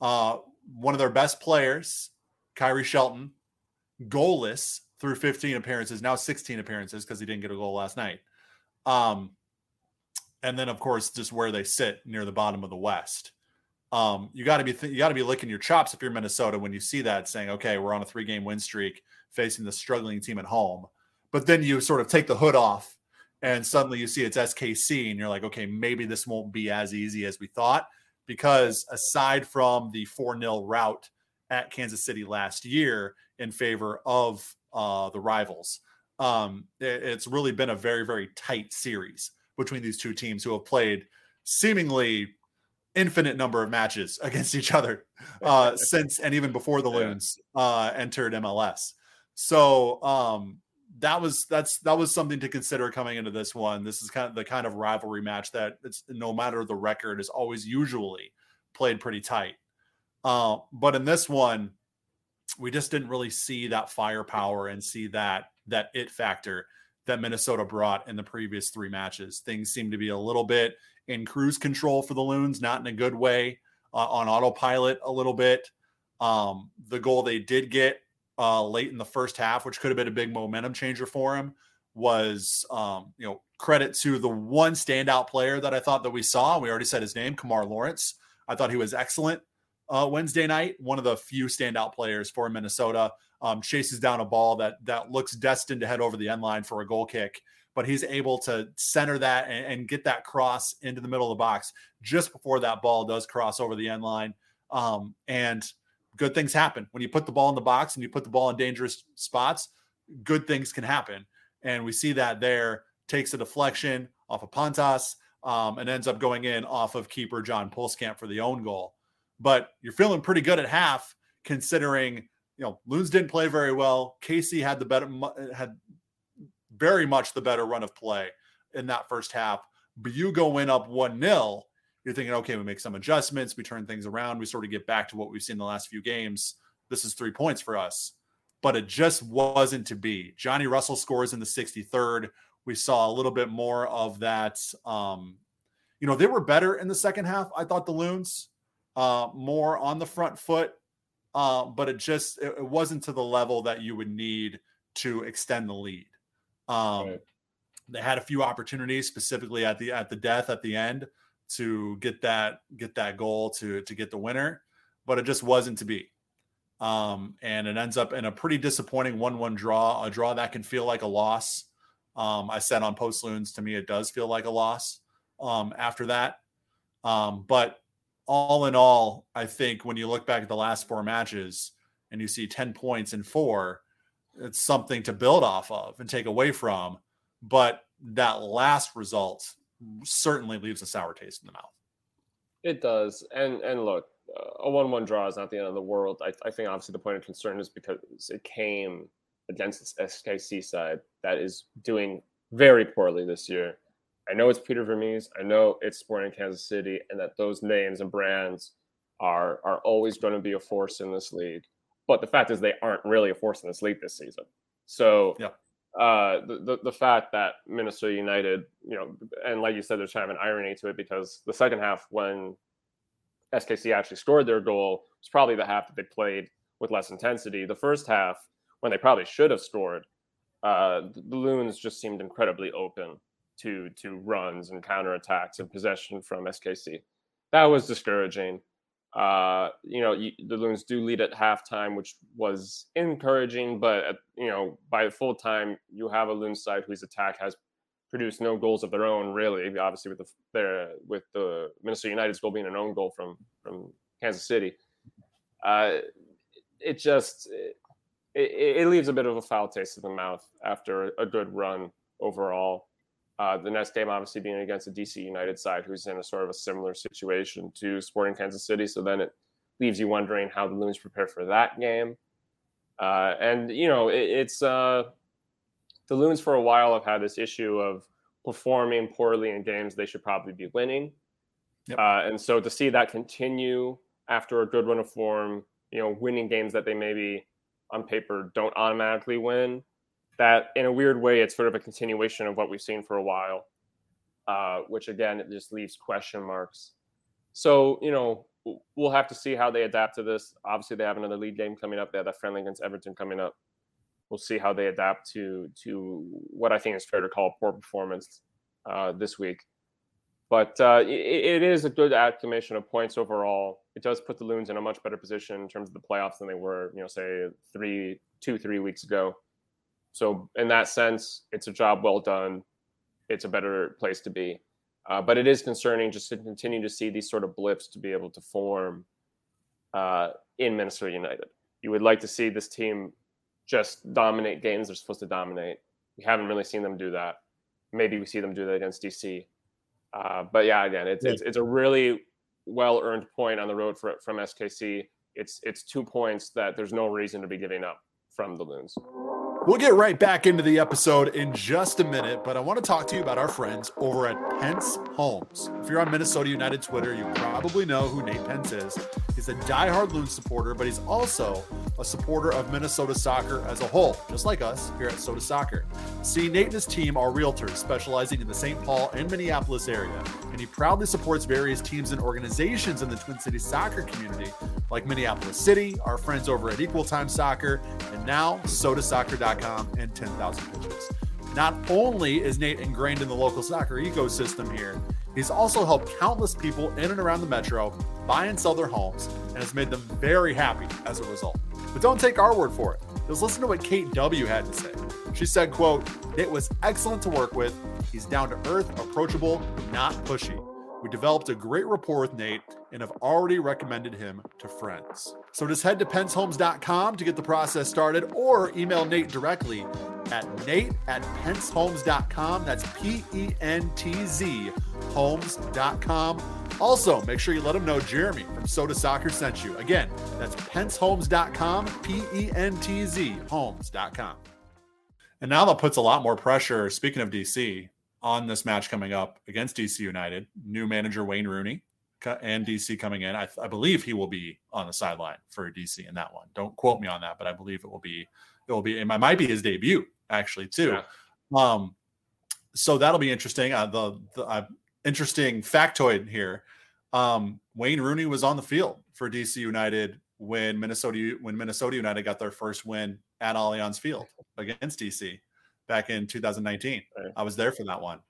Uh, one of their best players, Khiry Shelton, goalless through 15 appearances, now 16 appearances because he didn't get a goal last night. Um, and then, of course, just where they sit near the bottom of the West. Um, you got to be th- you got to be licking your chops if you're Minnesota when you see that, saying, "Okay, we're on a three game win streak, facing the struggling team at home." But then you sort of take the hood off, and suddenly you see it's SKC, and you're like, "Okay, maybe this won't be as easy as we thought." Because aside from the 4 0 route at Kansas City last year in favor of uh, the rivals, um, it, it's really been a very, very tight series between these two teams who have played seemingly infinite number of matches against each other uh, since and even before the Loons uh, entered MLS. So um, that was that's that was something to consider coming into this one. This is kind of the kind of rivalry match that it's no matter the record is always usually played pretty tight. Uh, but in this one, we just didn't really see that firepower and see that that it factor that Minnesota brought in the previous three matches. Things seem to be a little bit in cruise control for the Loons, not in a good way, uh, on autopilot a little bit. Um, the goal they did get uh, late in the first half, which could have been a big momentum changer for him, was um, you know credit to the one standout player that I thought that we saw. We already said his name, Kemar Lawrence. I thought he was excellent uh, Wednesday night. One of the few standout players for Minnesota. Um, chases down a ball that that looks destined to head over the end line for a goal kick, but he's able to center that and, and get that cross into the middle of the box just before that ball does cross over the end line. Um, and good things happen when you put the ball in the box and you put the ball in dangerous spots. Good things can happen, and we see that there. Takes a deflection off of Fontàs um, and ends up going in off of keeper John Pulskamp for the own goal. But you're feeling pretty good at half, considering you know Loons didn't play very well. KC had the better had very much the better run of play in that first half. But you go in up one 0 you're thinking, okay, we make some adjustments, we turn things around, we sort of get back to what we've seen the last few games. This is three points for us. But it just wasn't to be. Johnny Russell scores in the 63rd. We saw a little bit more of that. Um, you know, they were better in the second half. I thought the Loons uh, more on the front foot, uh, but it just it, it, wasn't to the level that you would need to extend the lead. Um, right. They had a few opportunities, specifically at the at the death at the end, to get that get that goal to to get the winner, but it just wasn't to be. Um, and it ends up in a pretty disappointing one-one draw, a draw that can feel like a loss. Um, I said on post loons to me it does feel like a loss um, after that. Um, but all in all, I think when you look back at the last four matches and you see 10 points in four, it's something to build off of and take away from. But that last result certainly leaves a sour taste in the mouth. It does, and and look, uh, a one-one draw is not the end of the world. I, I think obviously the point of concern is because it came against this SKC side that is doing very poorly this year. I know it's Peter Vermes. I know it's Sporting Kansas City, and that those names and brands are are always going to be a force in this league. But the fact is, they aren't really a force in this league this season. So yeah. Uh, the, the, fact that Minnesota United, you know, and like you said, there's kind of an irony to it because the second half when SKC actually scored their goal was probably the half that they played with less intensity. The first half, when they probably should have scored, uh, the Loons just seemed incredibly open to to runs and counterattacks and possession from SKC. That was discouraging. Uh, you know, you, the Loons do lead at halftime, which was encouraging, but at, you know, by full time, you have a Loons side whose attack has produced no goals of their own, really. Obviously, with the their, with the Minnesota United's goal being an own goal from from Kansas City, uh, it just it, it, leaves a bit of a foul taste in the mouth after a good run overall. Uh, the next game, obviously, being against a DC United side who's in a sort of a similar situation to Sporting Kansas City. So then it leaves you wondering how the Loons prepare for that game. Uh, and, you know, it, it's uh, the Loons for a while have had this issue of performing poorly in games they should probably be winning. Yep. Uh, and so to see that continue after a good run of form, you know, winning games that they maybe on paper don't automatically win, that in a weird way, it's sort of a continuation of what we've seen for a while, uh, which again, it just leaves question marks. So, you know, we'll have to see how they adapt to this. Obviously, they have another league game coming up. They have that friendly against Everton coming up. We'll see how they adapt to to what I think is fair to call poor performance uh, this week. But uh, it, it is a good accumulation of points overall. It does put the Loons in a much better position in terms of the playoffs than they were, you know, say three, two, three weeks ago. So in that sense, it's a job well done. It's a better place to be. Uh, but it is concerning just to continue to see these sort of blips to be able to form uh, in Minnesota United. You would like to see this team just dominate games they're supposed to dominate. We haven't really seen them do that. Maybe we see them do that against DC. Uh, but yeah, again, it's, it's it's a really well earned point on the road for, from SKC. It's it's two points that there's no reason to be giving up from the Loons. We'll get right back into the episode in just a minute, but I want to talk to you about our friends over at Pentz Homes. If you're on Minnesota United Twitter, you probably know who Nate Pentz is. He's a diehard Loon supporter, but he's also a supporter of Minnesota soccer as a whole, just like us here at Soda Soccer. See, Nate and his team are realtors specializing in the St. Paul and Minneapolis area, and he proudly supports various teams and organizations in the Twin Cities soccer community, like Minneapolis City, our friends over at Equal Time Soccer, and now SodaSoccer.com and 10,000 pitches. Not only is Nate ingrained in the local soccer ecosystem here, he's also helped countless people in and around the metro buy and sell their homes and has made them very happy as a result. But don't take our word for it. Just listen to what Kate W had to say. She said, quote, Nate was excellent to work with. He's down to earth, approachable, not pushy. We developed a great rapport with Nate and have already recommended him to friends. So just head to pentzhomes.com to get the process started or email Nate directly at nate at pentzhomes.com. That's P E N T Z homes.com. Also, make sure you let him know Jeremy from Soda Soccer sent you. Again, that's pentzhomes.com, P E N T Z homes.com. And now that puts a lot more pressure, speaking of DC, on this match coming up against DC United. New manager Wayne Rooney and DC coming in. I, I, believe he will be on the sideline for DC in that one. Don't quote me on that, but I believe it will be. It will be. It might be his debut actually too. Yeah. Um, so that'll be interesting. Uh, the the uh, interesting factoid here. Um, Wayne Rooney was on the field for DC United when Minnesota when Minnesota United got their first win at Allianz Field against DC back in 2019. Right. I was there for that one.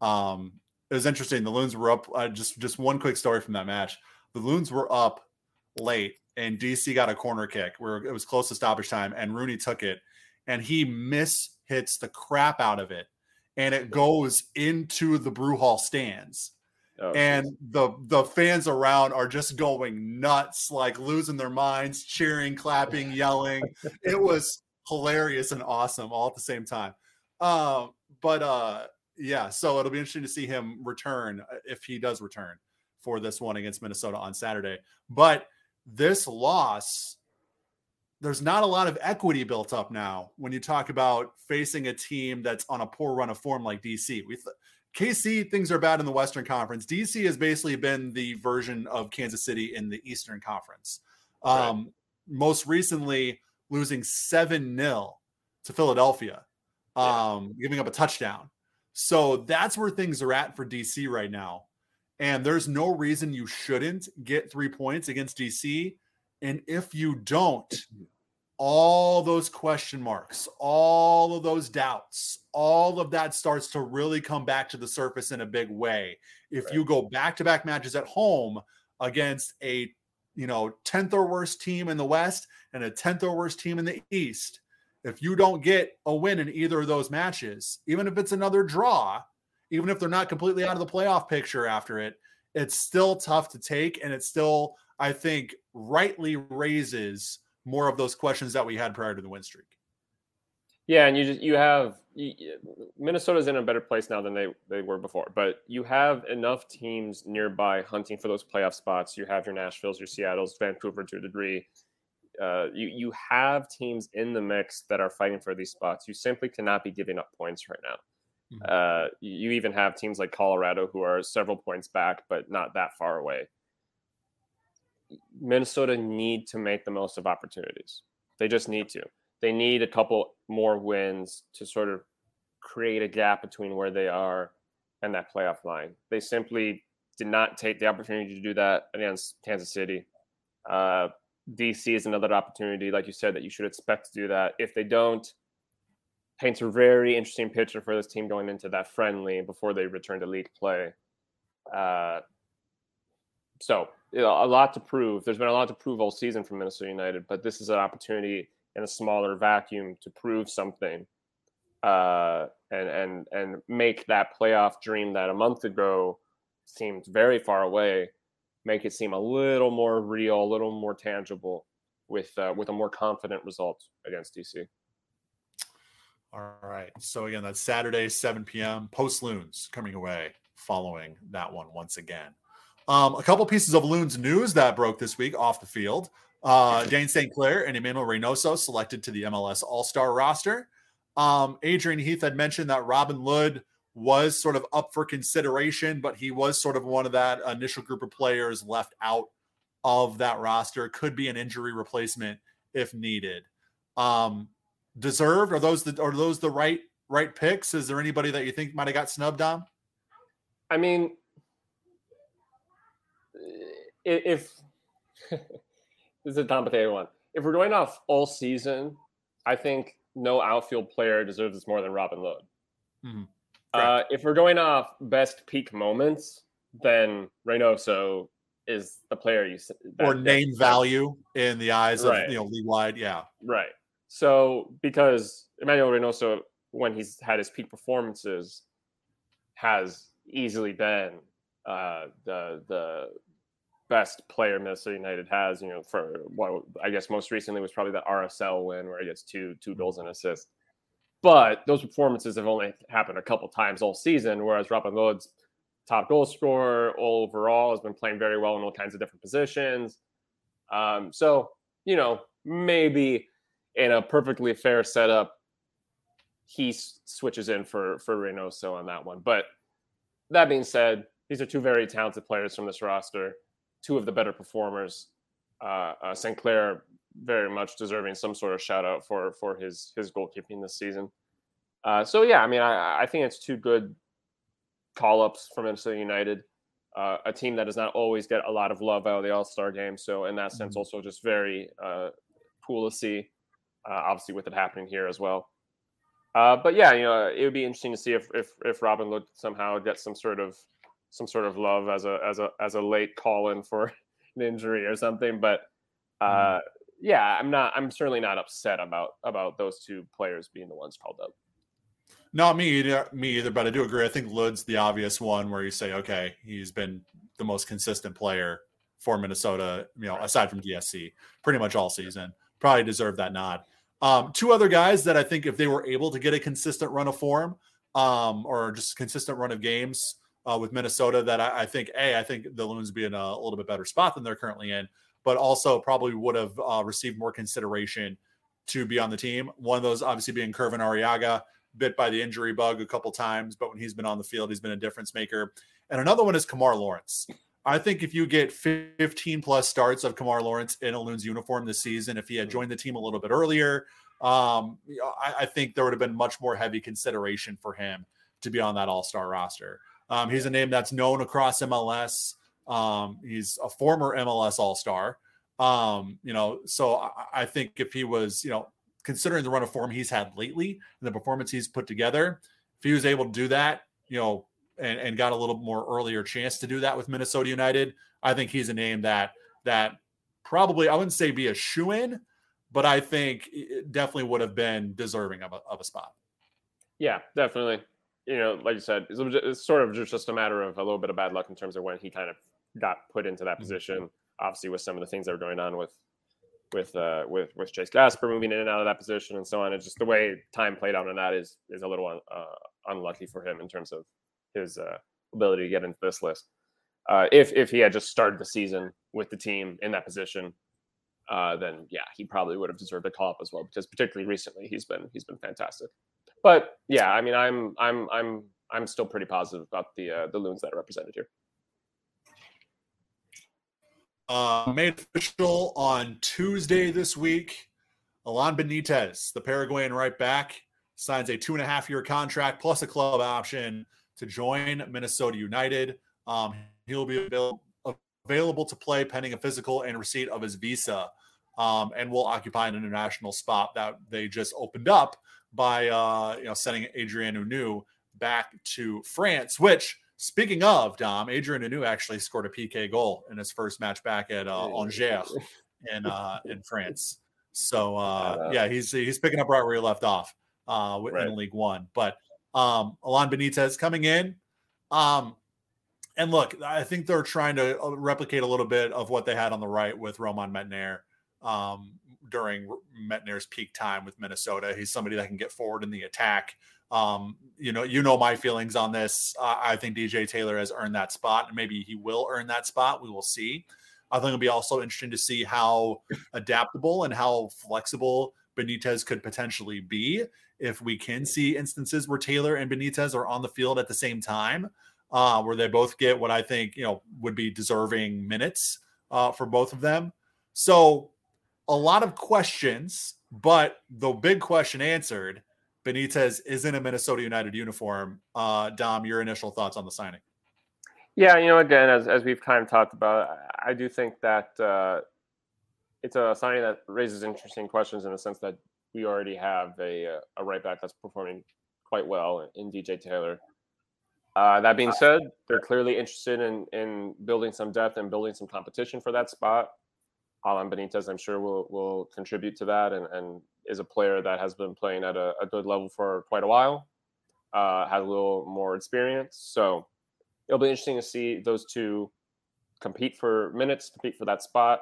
Um, it was interesting. The Loons were up. Uh, just just one quick story from that match. The Loons were up late, and DC got a corner kick where it was close to stoppage time, and Rooney took it, and he miss hits the crap out of it, and it goes into the brew hall stands. Oh, and the the fans around are just going nuts, like losing their minds, cheering, clapping, yelling. it was hilarious and awesome all at the same time. Um, but uh, yeah, so it'll be interesting to see him return uh, if he does return for this one against Minnesota on Saturday. But this loss, there's not a lot of equity built up now when you talk about facing a team that's on a poor run of form like DC. We th- KC things are bad in the Western Conference. DC has basically been the version of Kansas City in the Eastern Conference. Um, right. Most recently, losing 7 0 to Philadelphia, um, yeah. giving up a touchdown. So that's where things are at for DC right now. And there's no reason you shouldn't get three points against DC. And if you don't, all those question marks, all of those doubts, all of that starts to really come back to the surface in a big way. If right. you go back to back matches at home against a you know 10th or worst team in the West and a 10th or worst team in the East, if you don't get a win in either of those matches, even if it's another draw, even if they're not completely out of the playoff picture after it, it's still tough to take. And it still, I think, rightly raises more of those questions that we had prior to the win streak. Yeah, and you just you have you, Minnesota's in a better place now than they they were before, but you have enough teams nearby hunting for those playoff spots. You have your Nashville's, your Seattle's, Vancouver to a degree uh, you you have teams in the mix that are fighting for these spots. You simply cannot be giving up points right now. Mm-hmm. Uh, you even have teams like Colorado who are several points back, but not that far away. Minnesota need to make the most of opportunities. They just need to. They need a couple more wins to sort of create a gap between where they are and that playoff line. They simply did not take the opportunity to do that against Kansas City. Uh, DC is another opportunity, like you said, that you should expect to do that. If they don't, paints a very interesting picture for this team going into that friendly before they return to league play. Uh, so you know, a lot to prove. There's been a lot to prove all season from Minnesota United, but this is an opportunity in a smaller vacuum to prove something uh, and and and make that playoff dream that a month ago seemed very far away make it seem a little more real, a little more tangible with uh, with a more confident result against DC. All right. So again, that's Saturday, 7 p.m. Post Loons coming away following that one once again. Um, a couple pieces of Loons news that broke this week off the field. Uh, Dayne St. Clair and Emmanuel Reynoso selected to the MLS All Star roster. Um, Adrian Heath had mentioned that Robin Lod was sort of up for consideration, but he was sort of one of that initial group of players left out of that roster. Could be an injury replacement if needed. Um, deserved are those the are those the right right picks? Is there anybody that you think might have got snubbed on? I mean, if this is a Tom Potato one, if we're going off all season, I think no outfield player deserves this more than Robin Lod. Mm-hmm. Uh, if we're going off best peak moments, then Reynoso is the player you that, or name that, value in the eyes right. of you know league wide. Yeah, right. So because Emmanuel Reynoso, when he's had his peak performances, has easily been uh, the the best player Minnesota United has. You know, for what I guess most recently was probably the RSL win where he gets two two goals and assists. But those performances have only happened a couple times all season, whereas Robin Lod's top goal scorer overall has been playing very well in all kinds of different positions. Um, so, you know, maybe in a perfectly fair setup, he s- switches in for for Reynoso on that one. But that being said, these are two very talented players from this roster, two of the better performers. Uh, uh, St. Clair very much deserving some sort of shout out for for his his goalkeeping this season. Uh, so yeah, I mean, I, I think it's two good call ups from Minnesota United, uh, a team that does not always get a lot of love out of the All Star game. So in that sense, mm-hmm. also just very uh, cool to see. Uh, obviously, with it happening here as well. Uh, but yeah, you know, it would be interesting to see if if if Robin somehow gets some sort of some sort of love as a as a as a late call in for an injury or something. But mm-hmm. uh, yeah, I'm not. I'm certainly not upset about about those two players being the ones called up. Not me either. Me either. But I do agree. I think Lod's the obvious one where you say, okay, he's been the most consistent player for Minnesota. You know, aside from DSC, pretty much all season. Probably deserve that nod. Um, two other guys that I think if they were able to get a consistent run of form, um, or just consistent run of games uh, with Minnesota, that I, I think a I think the Loons be in a, a little bit better spot than they're currently in but also probably would have uh, received more consideration to be on the team. One of those obviously being Kervin Arriaga, bit by the injury bug a couple times, but when he's been on the field, he's been a difference maker. And another one is Kemar Lawrence. I think if you get 15 plus starts of Kemar Lawrence in a Loons uniform this season, if he had joined the team a little bit earlier, um, I, I, think there would have been much more heavy consideration for him to be on that All Star roster. Um, he's a name that's known across MLS. Um, he's a former MLS All Star. Um, you know, so I, I, think if he was, you know, considering the run of form he's had lately and the performance he's put together, if he was able to do that, you know, and, and got a little more earlier chance to do that with Minnesota United, I think he's a name that that probably I wouldn't say be a shoe in, but I think definitely would have been deserving of a, of a spot. Yeah, definitely. You know, like you said, it's sort of just a matter of a little bit of bad luck in terms of when he kind of got put into that mm-hmm. position. Obviously, with some of the things that were going on with with uh, with with Chase Gasper moving in and out of that position and so on, and just the way time played out on that is is a little uh, unlucky for him in terms of his uh, ability to get into this list. Uh, if if he had just started the season with the team in that position, uh, then yeah, he probably would have deserved a call up as well. Because particularly recently, he's been he's been fantastic. But yeah, I mean, I'm I'm I'm I'm still pretty positive about the uh, the loons that are represented here. Uh, made official on Tuesday this week. Alan Benitez, the Paraguayan right back, signs a two and a half year contract plus a club option to join Minnesota United. Um, he'll be available, to play pending a physical and receipt of his visa, um, and will occupy an international spot that they just opened up by uh, you know sending Adrien Hunou back to France. Which, speaking of Dom, Adrien Hunou actually scored a PK goal in his first match back at uh, Angers in uh, in France. So uh, yeah, he's he's picking up right where he left off uh, in right. League One. But um, Alan Benitez coming in. Um, and look, I think they're trying to uh, replicate a little bit of what they had on the right with Romain Métanire um, during Métanire's peak time with Minnesota. He's somebody that can get forward in the attack. Um, you know, you know my feelings on this. Uh, I think DJ Taylor has earned that spot, and maybe he will earn that spot. We will see. I think it'll be also interesting to see how adaptable and how flexible Benitez could potentially be if we can see instances where Taylor and Benitez are on the field at the same time, uh, where they both get what I think you know would be deserving minutes uh, for both of them. So a lot of questions, but the big question answered. Benitez is in a Minnesota United uniform. Uh, Dom, your initial thoughts on the signing? Yeah, you know, again, as, as we've kind of talked about, I do think that uh, it's a signing that raises interesting questions in the sense that we already have a a right back that's performing quite well in DJ Taylor. Uh, that being said, they're clearly interested in in building some depth and building some competition for that spot. Alan Benitez, I'm sure, will will contribute to that and, and is a player that has been playing at a, a good level for quite a while. Uh, has a little more experience, so it'll be interesting to see those two compete for minutes, compete for that spot.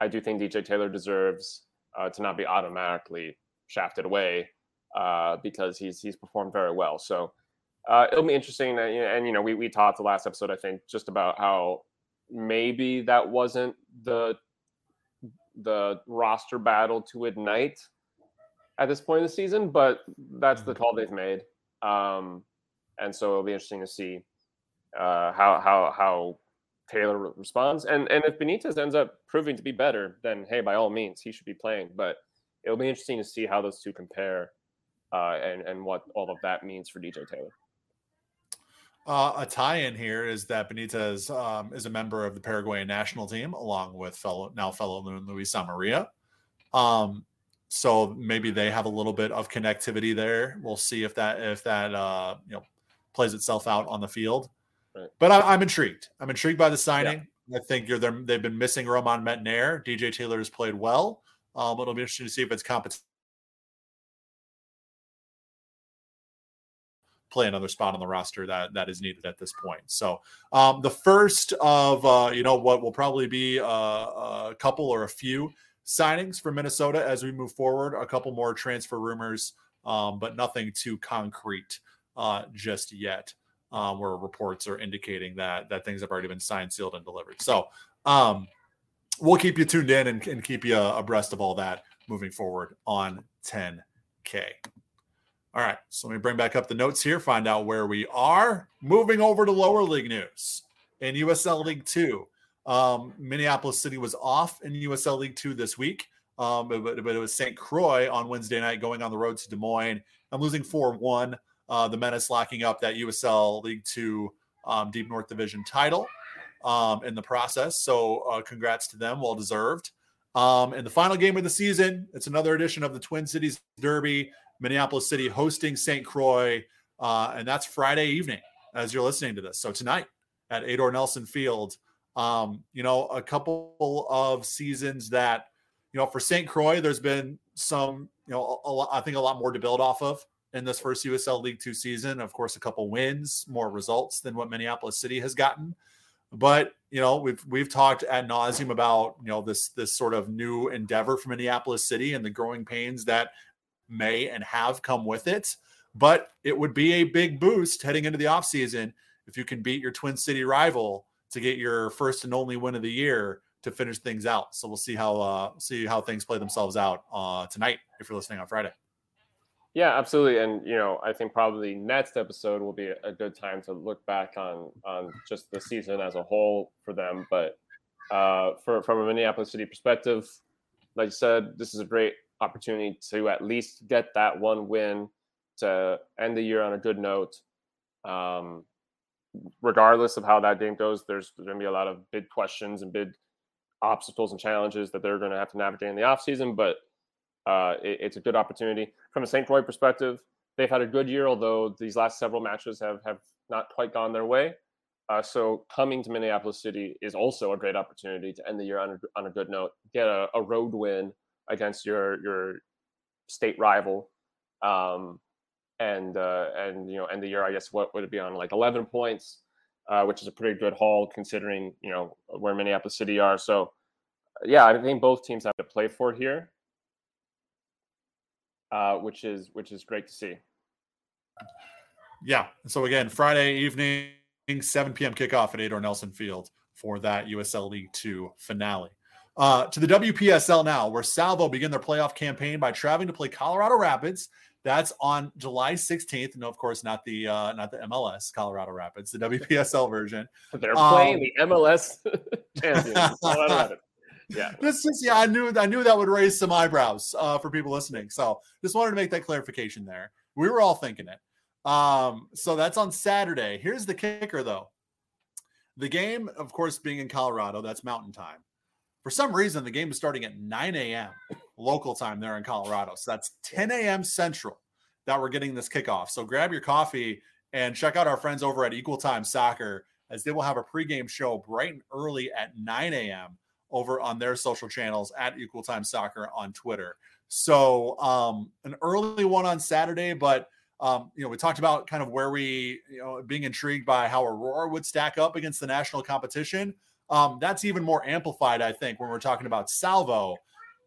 I do think DJ Taylor deserves uh, to not be automatically shafted away uh, because he's he's performed very well. So uh, it'll be interesting. That, and you know, we we talked the last episode, I think, just about how maybe that wasn't the the roster battle to ignite at this point in the season, but that's the call they've made. Um, and so it'll be interesting to see uh, how how how Taylor responds. And and if Benitez ends up proving to be better, then hey, by all means, he should be playing. But it'll be interesting to see how those two compare uh, and and what all of that means for DJ Taylor. Uh, a tie-in here is that Benitez um, is a member of the Paraguayan national team, along with fellow now fellow Luis Amarilla. Um, so maybe they have a little bit of connectivity there. We'll see if that if that uh, you know plays itself out on the field. Right. But I, am intrigued. I'm intrigued by the signing. Yeah. I think you're there. They've been missing Romain Métanire. DJ Taylor has played well. Um, it'll be interesting to see if it's competition. Play another spot on the roster that that is needed at this point. So um, the first of uh, you know what will probably be a, a, couple or a few signings for Minnesota as we move forward. A couple more transfer rumors, um, but nothing too concrete uh, just yet. Um, where reports are indicating that that things have already been signed, sealed, and delivered. So um, we'll keep you tuned in and, and keep you abreast of all that moving forward on 10K. All right, so let me bring back up the notes here, find out where we are. Moving over to lower league news in USL League Two. Um, Minneapolis City was off in USL League Two this week. Um, but, but, it was St. Croix on Wednesday night going on the road to Des Moines. I'm losing 4 1. Uh, the Menace locking up that USL League Two um, Deep North Division title um, in the process. So, uh, congrats to them. Well deserved. Um, and the final game of the season, it's another edition of the Twin Cities Derby. Minneapolis City hosting St. Croix. Uh, and that's Friday evening as you're listening to this. So, tonight at Edor Nelson Field. Um, you know, a couple of seasons that, you know, for St. Croix, there's been some, you know, a, a, I think a lot more to build off of in this first USL League Two season. Of course, a couple wins, more results than what Minneapolis City has gotten. But you know, we've we've talked ad nauseum about you know this this sort of new endeavor for Minneapolis City and the growing pains that may and have come with it. But it would be a big boost heading into the offseason if you can beat your Twin City rival to get your first and only win of the year to finish things out. So we'll see how uh, see how things play themselves out uh, tonight if you're listening on Friday. Yeah, absolutely. And you know, I think probably next episode will be a good time to look back on on just the season as a whole for them. But uh, for from a Minneapolis City perspective, like you said, this is a great opportunity to at least get that one win to end the year on a good note. Um, regardless of how that game goes, there's going to be a lot of big questions and big obstacles and challenges that they're going to have to navigate in the offseason. But uh, it, it's a good opportunity. From a St. Croix perspective, they've had a good year, although these last several matches have, have not quite gone their way. Uh, so coming to Minneapolis City is also a great opportunity to end the year on a, on a good note, get a, a road win against your your state rival, um, and uh, and you know end the year. I guess what would it be on like 11 points, uh, which is a pretty good haul considering you know where Minneapolis City are. So yeah, I think both teams have to play for here uh, which is which is great to see. Yeah. So again, Friday evening, 7 p.m. kickoff at Edor Nelson Field for that USL League Two finale. Uh, to the WPSL now, where Salvo begin their playoff campaign by traveling to play Colorado Rapids. That's on July 16th. No, of course, not the uh, not the MLS Colorado Rapids, the WPSL version. They're playing um, the MLS champions yeah. This is yeah, I knew I knew that would raise some eyebrows uh, for people listening. So just wanted to make that clarification there. We were all thinking it. Um, so that's on Saturday. Here's the kicker though. The game, of course, being in Colorado, that's mountain time. For some reason, the game is starting at 9 a.m. local time there in Colorado. So that's 10 a.m. Central that we're getting this kickoff. So grab your coffee and check out our friends over at Equal Time Soccer as they will have a pregame show bright and early at 9 a.m over on their social channels at Equal Time Soccer on Twitter. So um, an early one on Saturday, but um, you know we talked about kind of where we you know being intrigued by how Aurora would stack up against the national competition. Um, that's even more amplified, I think, when we're talking about Salvo,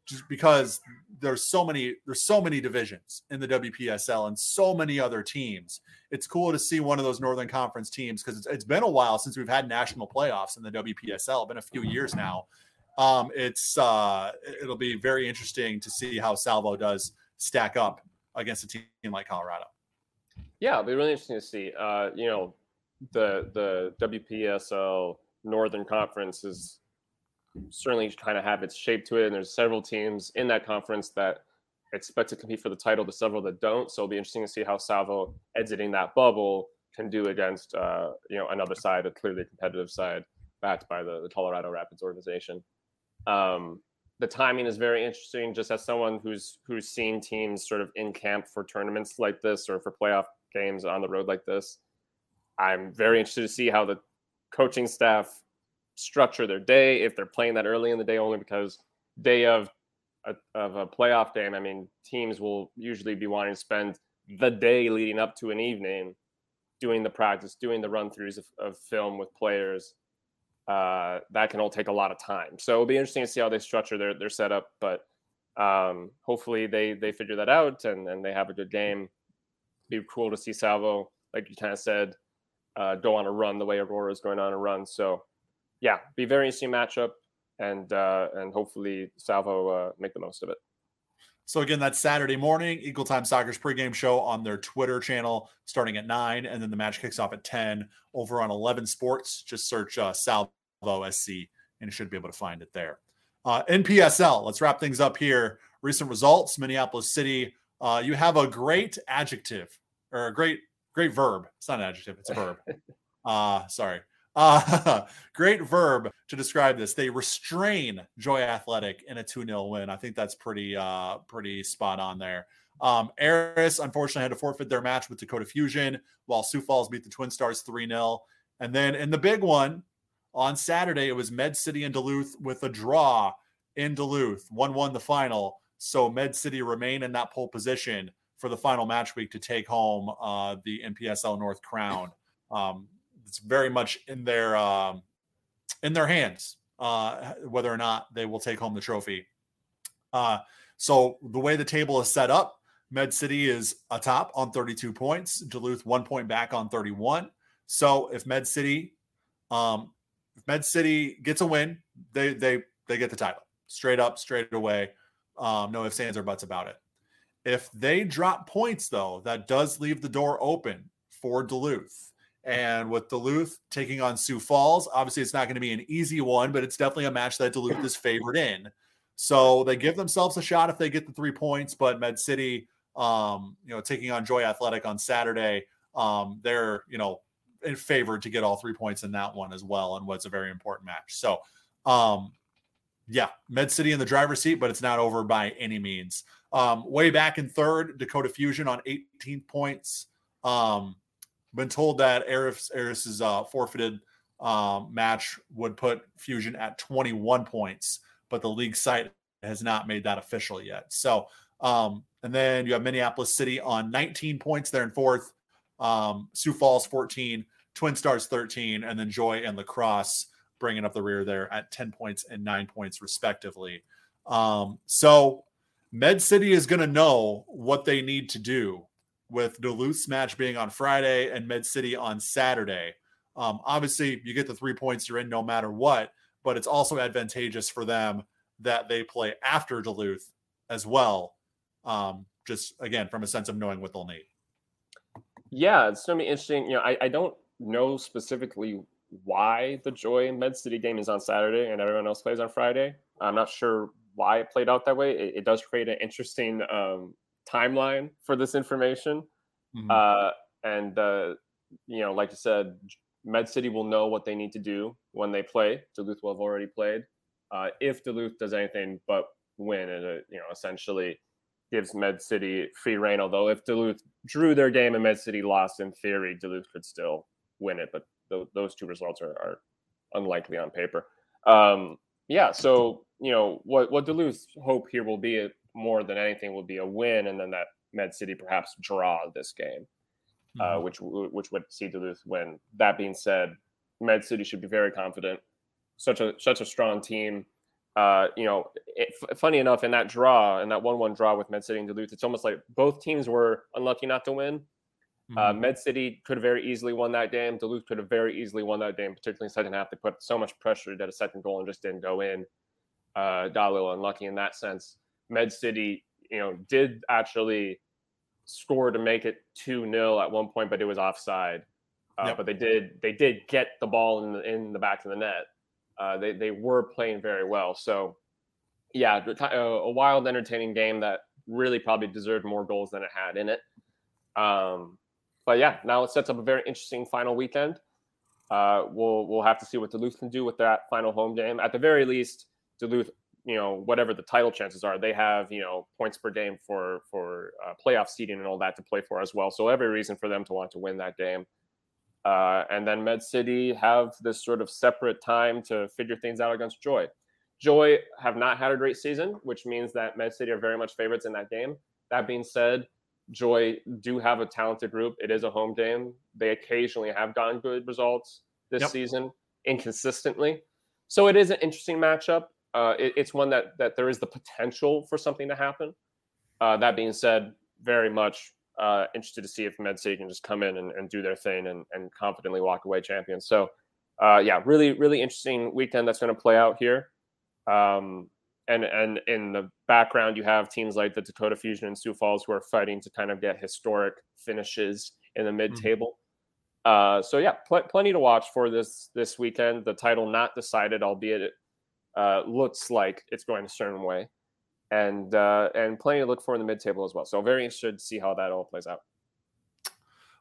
just because there's so many there's so many divisions in the WPSL and so many other teams. It's cool to see one of those Northern Conference teams because it's, it's been a while since we've had national playoffs in the WPSL. Been a few years now um, it's uh, it'll be very interesting to see how Salvo does stack up against a team like Colorado. Yeah, it'll be really interesting to see. Uh, you know, the the WPSL Northern Conference is certainly kind of have its shape to it, and there's several teams in that conference that expect to compete for the title, to several that don't. So it'll be interesting to see how Salvo exiting that bubble can do against uh, you know another side, a clearly competitive side, backed by the, the Colorado Rapids organization. Um, the timing is very interesting. Just as someone who's who's seen teams sort of in camp for tournaments like this or for playoff games on the road like this, I'm very interested to see how the coaching staff structure their day if they're playing that early in the day only because day of a, of a playoff game i mean teams will usually be wanting to spend the day leading up to an evening doing the practice doing the run throughs of, of film with players uh, that can all take a lot of time. So it'll be interesting to see how they structure their their setup, but um, hopefully they they figure that out and and they have a good game. Be cool to see Salvo, like you kind of said, uh, go on a run the way Aurora is going on a run. So yeah, be very interesting matchup, and uh, and hopefully Salvo uh, make the most of it. So again, that's Saturday morning. Equal Time Soccer's pregame show on their Twitter channel starting at nine, and then the match kicks off at ten over on Eleven Sports. Just search uh, Salvo SC, and you should be able to find it there. Uh, NPSL, let's wrap things up here. Recent results Minneapolis City. Uh, you have a great adjective or a great, great verb. It's not an adjective, it's a verb. Uh, sorry. Uh, great verb to describe this. They restrain Joy Athletic in a 2 0 win. I think that's pretty, uh, pretty spot on there. Um, Aris unfortunately had to forfeit their match with Dakota Fusion, while Sioux Falls beat the Twin Stars 3 0. And then in the big one on Saturday, it was Med City and Duluth with a draw in Duluth, 1 1 the final. So Med City remain in that pole position for the final match week to take home uh, the NPSL North crown. Um, it's very much in their um, in their hands uh, whether or not they will take home the trophy. Uh, so the way the table is set up, Med City is atop on 32 points. Duluth one point back on 31. So if Med City, um, if Med City gets a win, they they they get the title straight up, straight away. Um, no ifs, ands, or buts about it. If they drop points, though, that does leave the door open for Duluth. And with Duluth taking on Sioux Falls, obviously it's not going to be an easy one, but it's definitely a match that Duluth is favored in. So they give themselves a shot if they get the three points. But Med City, um, you know, taking on Joy Athletic on Saturday, um, they're you know in favor to get all three points in that one as well, and what's a very important match. So, um, yeah, Med City in the driver's seat, but it's not over by any means. Um, way back in third, Dakota Fusion on 18 points. Um, been told that Aris Aris's uh, forfeited um, match would put Fusion at 21 points, but the league site has not made that official yet. So, um, and then you have Minneapolis City on 19 points there in fourth, um, Sioux Falls 14, Twin Stars 13, and then Joy and La Crosse bringing up the rear there at 10 points and nine points respectively. Um, so Med City is going to know what they need to do with Duluth's match being on Friday and Med City on Saturday. Um, obviously, you get the three points, you're in no matter what, but it's also advantageous for them that they play after Duluth as well. Um, just again, from a sense of knowing what they'll need. Yeah, it's going to be interesting. You know, I, I don't know specifically why the Joy Med City game is on Saturday and everyone else plays on Friday. I'm not sure why it played out that way. It, it does create an interesting um, timeline for this information. Mm-hmm. Uh, and, uh, you know, like you said, Med City will know what they need to do when they play. Duluth will have already played. Uh, if Duluth does anything but win, and it, you know, essentially gives Med City free rein. Although if Duluth drew their game and Med City lost, in theory, Duluth could still win it. But th- those two results are, are, unlikely on paper. Um, yeah, so you know what what Duluth's hope here will be more than anything will be a win, and then that Med City perhaps draw this game, uh, mm-hmm. uh, which which would see Duluth win. That being said, Med City should be very confident. Such a such a strong team. Uh, you know, it, funny enough, in that draw, in that one-one draw with Med City and Duluth, it's almost like both teams were unlucky not to win. Uh, mm-hmm. Uh, Med City could have very easily won that game. Duluth could have very easily won that game, particularly in the second half. They put so much pressure to get a second goal and just didn't go in. Uh, a little unlucky in that sense. Med City, you know, did actually score to make it 2 0 at one point, but it was offside. Uh, yep. But they did they did get the ball in the in the back of the net. Uh, they they were playing very well. So yeah, a wild, entertaining game that really probably deserved more goals than it had in it. Um, but yeah, now it sets up a very interesting final weekend. Uh, we'll we'll have to see what Duluth can do with that final home game. At the very least, Duluth you know whatever the title chances are they have you know points per game for for uh, playoff seeding and all that to play for as well so every reason for them to want to win that game uh, and then med city have this sort of separate time to figure things out against joy joy have not had a great season which means that med city are very much favorites in that game that being said joy do have a talented group it is a home game they occasionally have gotten good results this yep. season inconsistently so it is an interesting matchup uh, it, it's one that that there is the potential for something to happen. Uh, that being said, very much uh, interested to see if Med City can just come in and, and do their thing and, and confidently walk away champions. So, uh, yeah, really, really interesting weekend that's going to play out here. Um, and and in the background, you have teams like the Dakota Fusion and Sioux Falls who are fighting to kind of get historic finishes in the mm-hmm. mid-table. Mm-hmm. Uh, so yeah, pl- plenty to watch for this this weekend. The title not decided, albeit it uh, looks like it's going a certain way, and uh, and plenty to look for in the mid table as well. So very interested to see how that all plays out.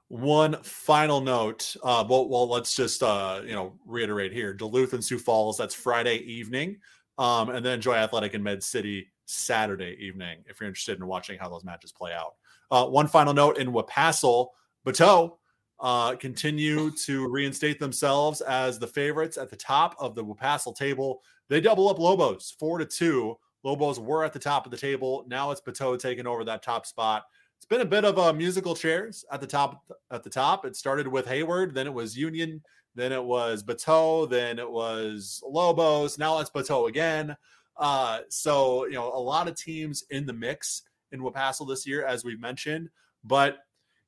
One final note. Uh, well, well, let's just uh, you know reiterate here: Duluth and Sioux Falls. That's Friday evening, um, and then Joy Athletic in Med City Saturday evening. If you're interested in watching how those matches play out. Uh, one final note in Wapassel, Bateau uh, continue to reinstate themselves as the favorites at the top of the Wapassel table. They double up Lobos four to two. Lobos were at the top of the table. Now it's Bateau taking over that top spot. It's been a bit of a musical chairs at the top. At the top, it started with Hayward, then it was Union, then it was Bateau, then it was Lobos. Now it's Bateau again. Uh, so you know, a lot of teams in the mix in Wapassel this year, as we've mentioned. But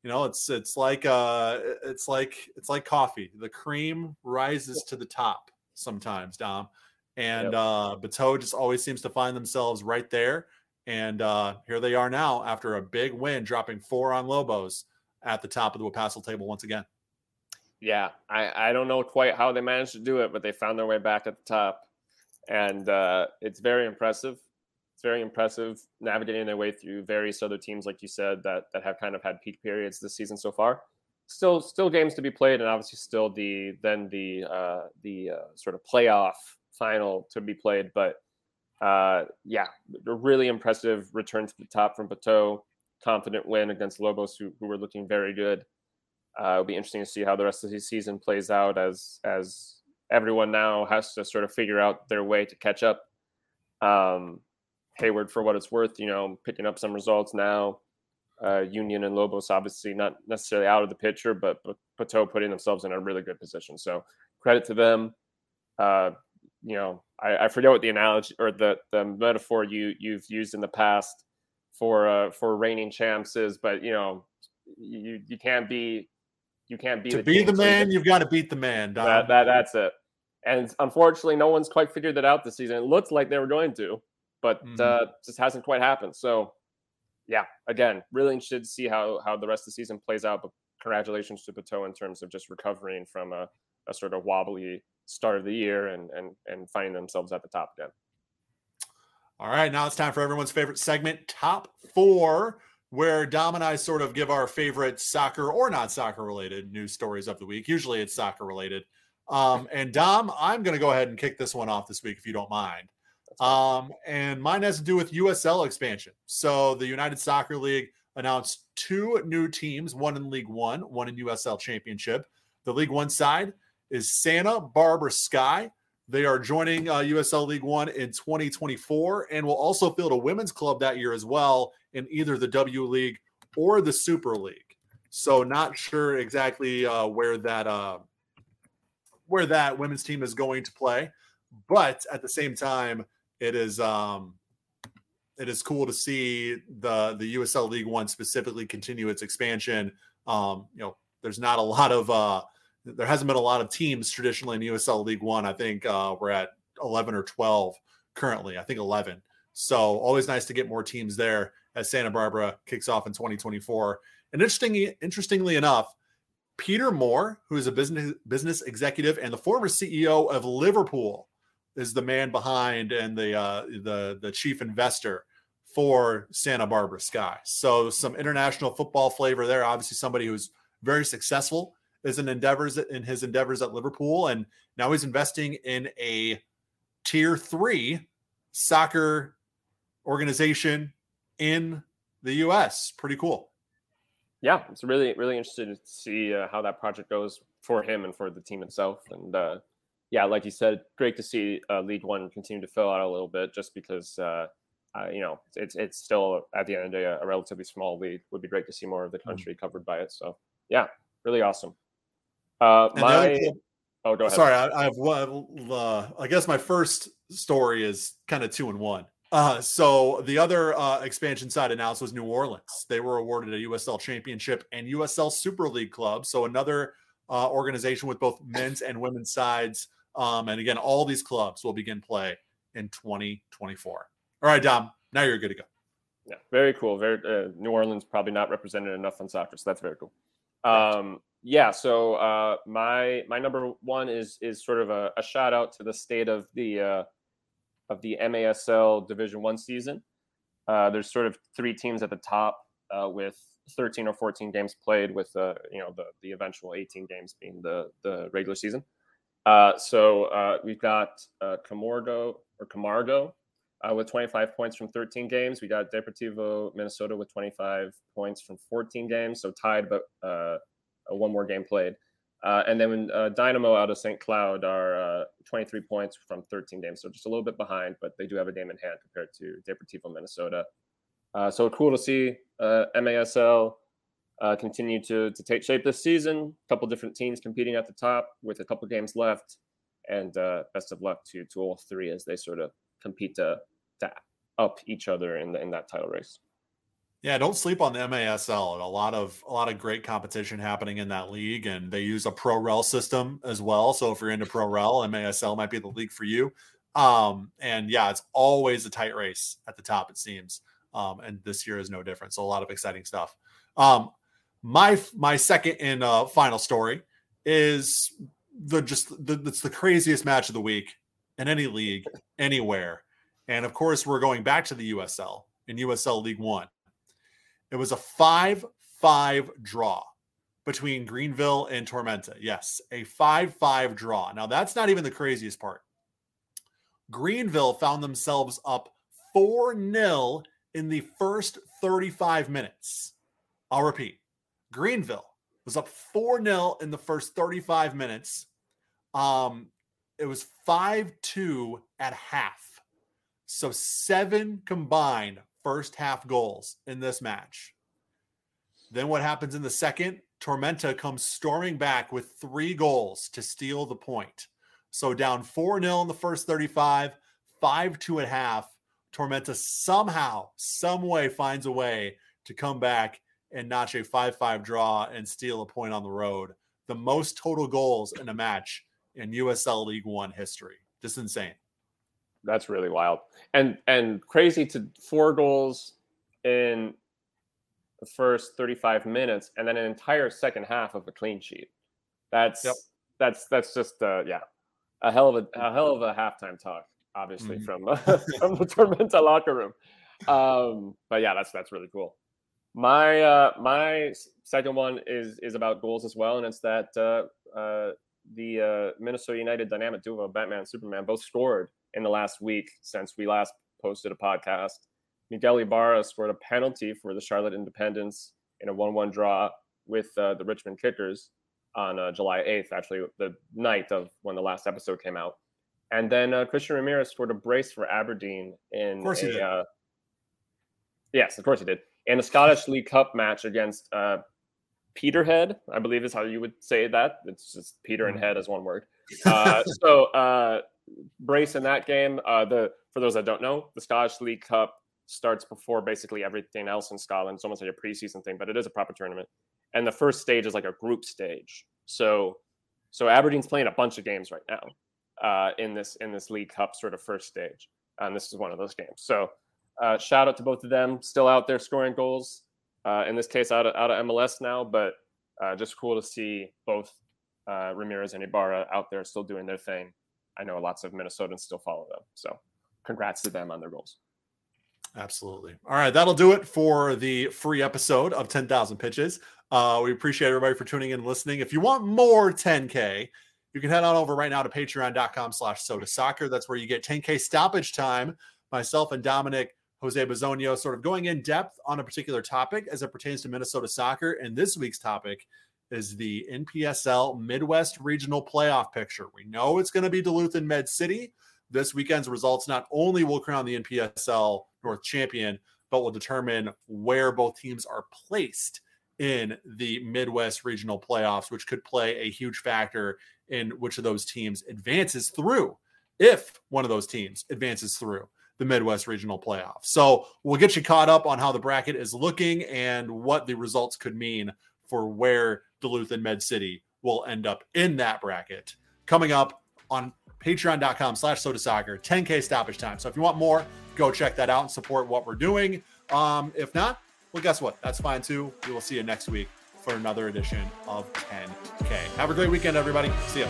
you know, it's it's like uh, it's like it's like coffee. The cream rises to the top sometimes, Dom. And yep. uh, Bateau just always seems to find themselves right there. And uh, here they are now after a big win, dropping four on Lobos at the top of the Wapassel table once again. Yeah, I, I don't know quite how they managed to do it, but they found their way back at the top. And uh, it's very impressive it's very impressive navigating their way through various other teams, like you said, that that have kind of had peak periods this season so far. Still, still games to be played, and obviously still the then the uh, the uh, sort of playoff final to be played. But uh, yeah, a really impressive return to the top from Bateau. Confident win against Lobos, who, who were looking very good. Uh, it'll be interesting to see how the rest of the season plays out as as everyone now has to sort of figure out their way to catch up. Um, Hayward, for what it's worth, you know, picking up some results now. Uh, Union and Lobos obviously not necessarily out of the picture, but, but Bateau putting themselves in a really good position. So credit to them. Uh, you know, I, I, forget what the analogy or the the metaphor you you've used in the past for uh, for reigning champs is, but you know, you you can't be you can't be to the be the man. You've got to beat the man. That, that that's it. And unfortunately, no one's quite figured that out this season. It looked like they were going to but mm-hmm. uh, just hasn't quite happened. So, yeah, again, really interested to see how how the rest of the season plays out. But congratulations to Bateau in terms of just recovering from a, a sort of wobbly start of the year and and and finding themselves at the top again. All right, now it's time for everyone's favorite segment, Top Four, where Dom and I sort of give our favorite soccer or not soccer related news stories of the week. Usually it's soccer related. Um, and Dom, I'm going to go ahead and kick this one off this week, if you don't mind. Um, and mine has to do with USL expansion. So the United Soccer League announced two new teams, one in League One, one in USL Championship. The League One side is Santa Barbara Sky. They are joining uh, USL League One in 2024 and will also field a women's club that year as well in either the W League or the Super League. So not sure exactly uh, where that uh, where that women's team is going to play, but at the same time, it is um it is cool to see the the USL League One specifically continue its expansion. Um, you know, there's not a lot of uh there hasn't been a lot of teams traditionally in USL League One. I think uh, we're at 11 or 12 currently. I think 11. So always nice to get more teams there as Santa Barbara kicks off in 2024. And interestingly, interestingly enough, Peter Moore, who is a business business executive and the former CEO of Liverpool, is the man behind and the uh, the the chief investor for Santa Barbara Sky. So some international football flavor there. Obviously, somebody who's very successful is in endeavors in his endeavors at Liverpool, and now he's investing in a tier three soccer organization in the U.S. Pretty cool. Yeah, it's really really interested to see uh, how that project goes for him and for the team itself, and uh, yeah, like you said, great to see uh, League One continue to fill out a little bit, just because uh, uh, you know it's it's still at the end of the day a, a relatively small league. Would be great to see more of the mm. country mm-hmm. covered by it. So yeah, really awesome. Uh, my oh, go ahead. Sorry, I, I have one. Uh, I guess my first story is kind of two and one. Uh, so the other uh, expansion side announced was New Orleans. They were awarded a USL Championship and USL Super League club. So another uh, organization with both men's and women's sides um, and again, all these clubs will begin play in 2024. All right, Dom, now you're good to go. Yeah, very cool. Very uh, New Orleans probably not represented enough on soccer, so that's very cool. Um, yeah, so uh, my my number one is is sort of a, a shout out to the state of the uh, of the MASL Division One season. Uh, there's sort of three teams at the top uh, with 13 or 14 games played, with uh, you know the the eventual 18 games being the the regular season. Uh, so we've got Camargo or Camargo with 25 points from 13 games. We got Deportivo Minnesota with 25 points from 14 games, so tied, but one more game played. Uh, and then uh, Dynamo out of St. Cloud are uh, 23 points from 13 games, so just a little bit behind, but they do have a game in hand compared to Deportivo Minnesota. Uh, so cool to see MASL continue to, to take shape this season. A couple different teams competing at the top with a couple games left, and best of luck to to all three as they sort of compete to to up each other in the, in that title race. Yeah, don't sleep on the MASL. A lot of a lot of great competition happening in that league, and they use a pro rel system as well. So if you're into pro rel, MASL might be the league for you. Um, and yeah, it's always a tight race at the top, it seems. Um, and this year is no different. So a lot of exciting stuff. Um, my my second and uh, final story is the just the, it's the craziest match of the week in any league anywhere. And of course, we're going back to the USL in USL League One. It was a 5 5 draw between Greenville and Tormenta. Yes, a 5 5 draw. Now, that's not even the craziest part. Greenville found themselves up 4 0 in the first 35 minutes. I'll repeat Greenville was up 4 0 in the first 35 minutes. Um, it was 5 2 at half. So seven combined first half goals in this match. Then what happens in the second? Tormenta comes storming back with three goals to steal the point. So down 4 0 in the first 35, 5 2 at half. Tormenta somehow, some way finds a way to come back and notch a 5 5 draw and steal a point on the road. The most total goals in a match in USL League One history. Just insane. That's really wild. And and crazy to four goals in the first 35 minutes and then an entire second half of a clean sheet. That's yep. that's that's just uh yeah. A hell of a, a hell of a halftime talk, obviously, mm-hmm. from uh, from the Tormenta locker room. Um, but yeah, that's that's really cool. My uh, my second one is is about goals as well, and it's that uh, uh, the uh, Minnesota United dynamic duo, Batman and Superman, both scored in the last week since we last posted a podcast. Miguel Ibarra scored a penalty for the Charlotte Independence in a 1 1 draw with uh, the Richmond Kickers on uh, July 8th, actually, the night of when the last episode came out. And then uh, Christian Ramirez scored a brace for Aberdeen in. Of course he a, did. Uh, yes, of course he did. In a Scottish League Cup match against uh, Peterhead, I believe is how you would say that. It's just Peter and mm-hmm. head as one word. Uh, so uh, brace in that game. Uh, the for those that don't know, the Scottish League Cup starts before basically everything else in Scotland. It's almost like a preseason thing, but it is a proper tournament. And the first stage is like a group stage. So so Aberdeen's playing a bunch of games right now uh, in this in this League Cup sort of first stage, and this is one of those games. So uh, shout out to both of them, still out there scoring goals uh, in this case out of, out of MLS now, but uh, just cool to see both uh, Ramirez and Ibarra out there still doing their thing. I know lots of Minnesotans still follow them. So congrats to them on their goals. Absolutely. All right. That'll do it for the free episode of 10,000 Pitches. Uh, we appreciate everybody for tuning in and listening. If you want more 10K, you can head on over right now to patreon.com slash Sota Soccer. That's where you get 10K stoppage time. Myself and Dominic Jose Bazonio sort of going in depth on a particular topic as it pertains to Minnesota soccer. And this week's topic is the NPSL Midwest Regional Playoff picture. We know it's going to be Duluth and Med City. This weekend's results not only will crown the NPSL North champion, but will determine where both teams are placed in the Midwest Regional Playoffs, which could play a huge factor in which of those teams advances through, if one of those teams advances through the Midwest Regional Playoffs. So we'll get you caught up on how the bracket is looking and what the results could mean for where Duluth and Med City will end up in that bracket. Coming up on patreon.com slash Sota Soccer, 10K stoppage time. So if you want more, go check that out and support what we're doing. Um, if not, well, guess what? That's fine too. We will see you next week for another edition of 10K. Have a great weekend, everybody. See you.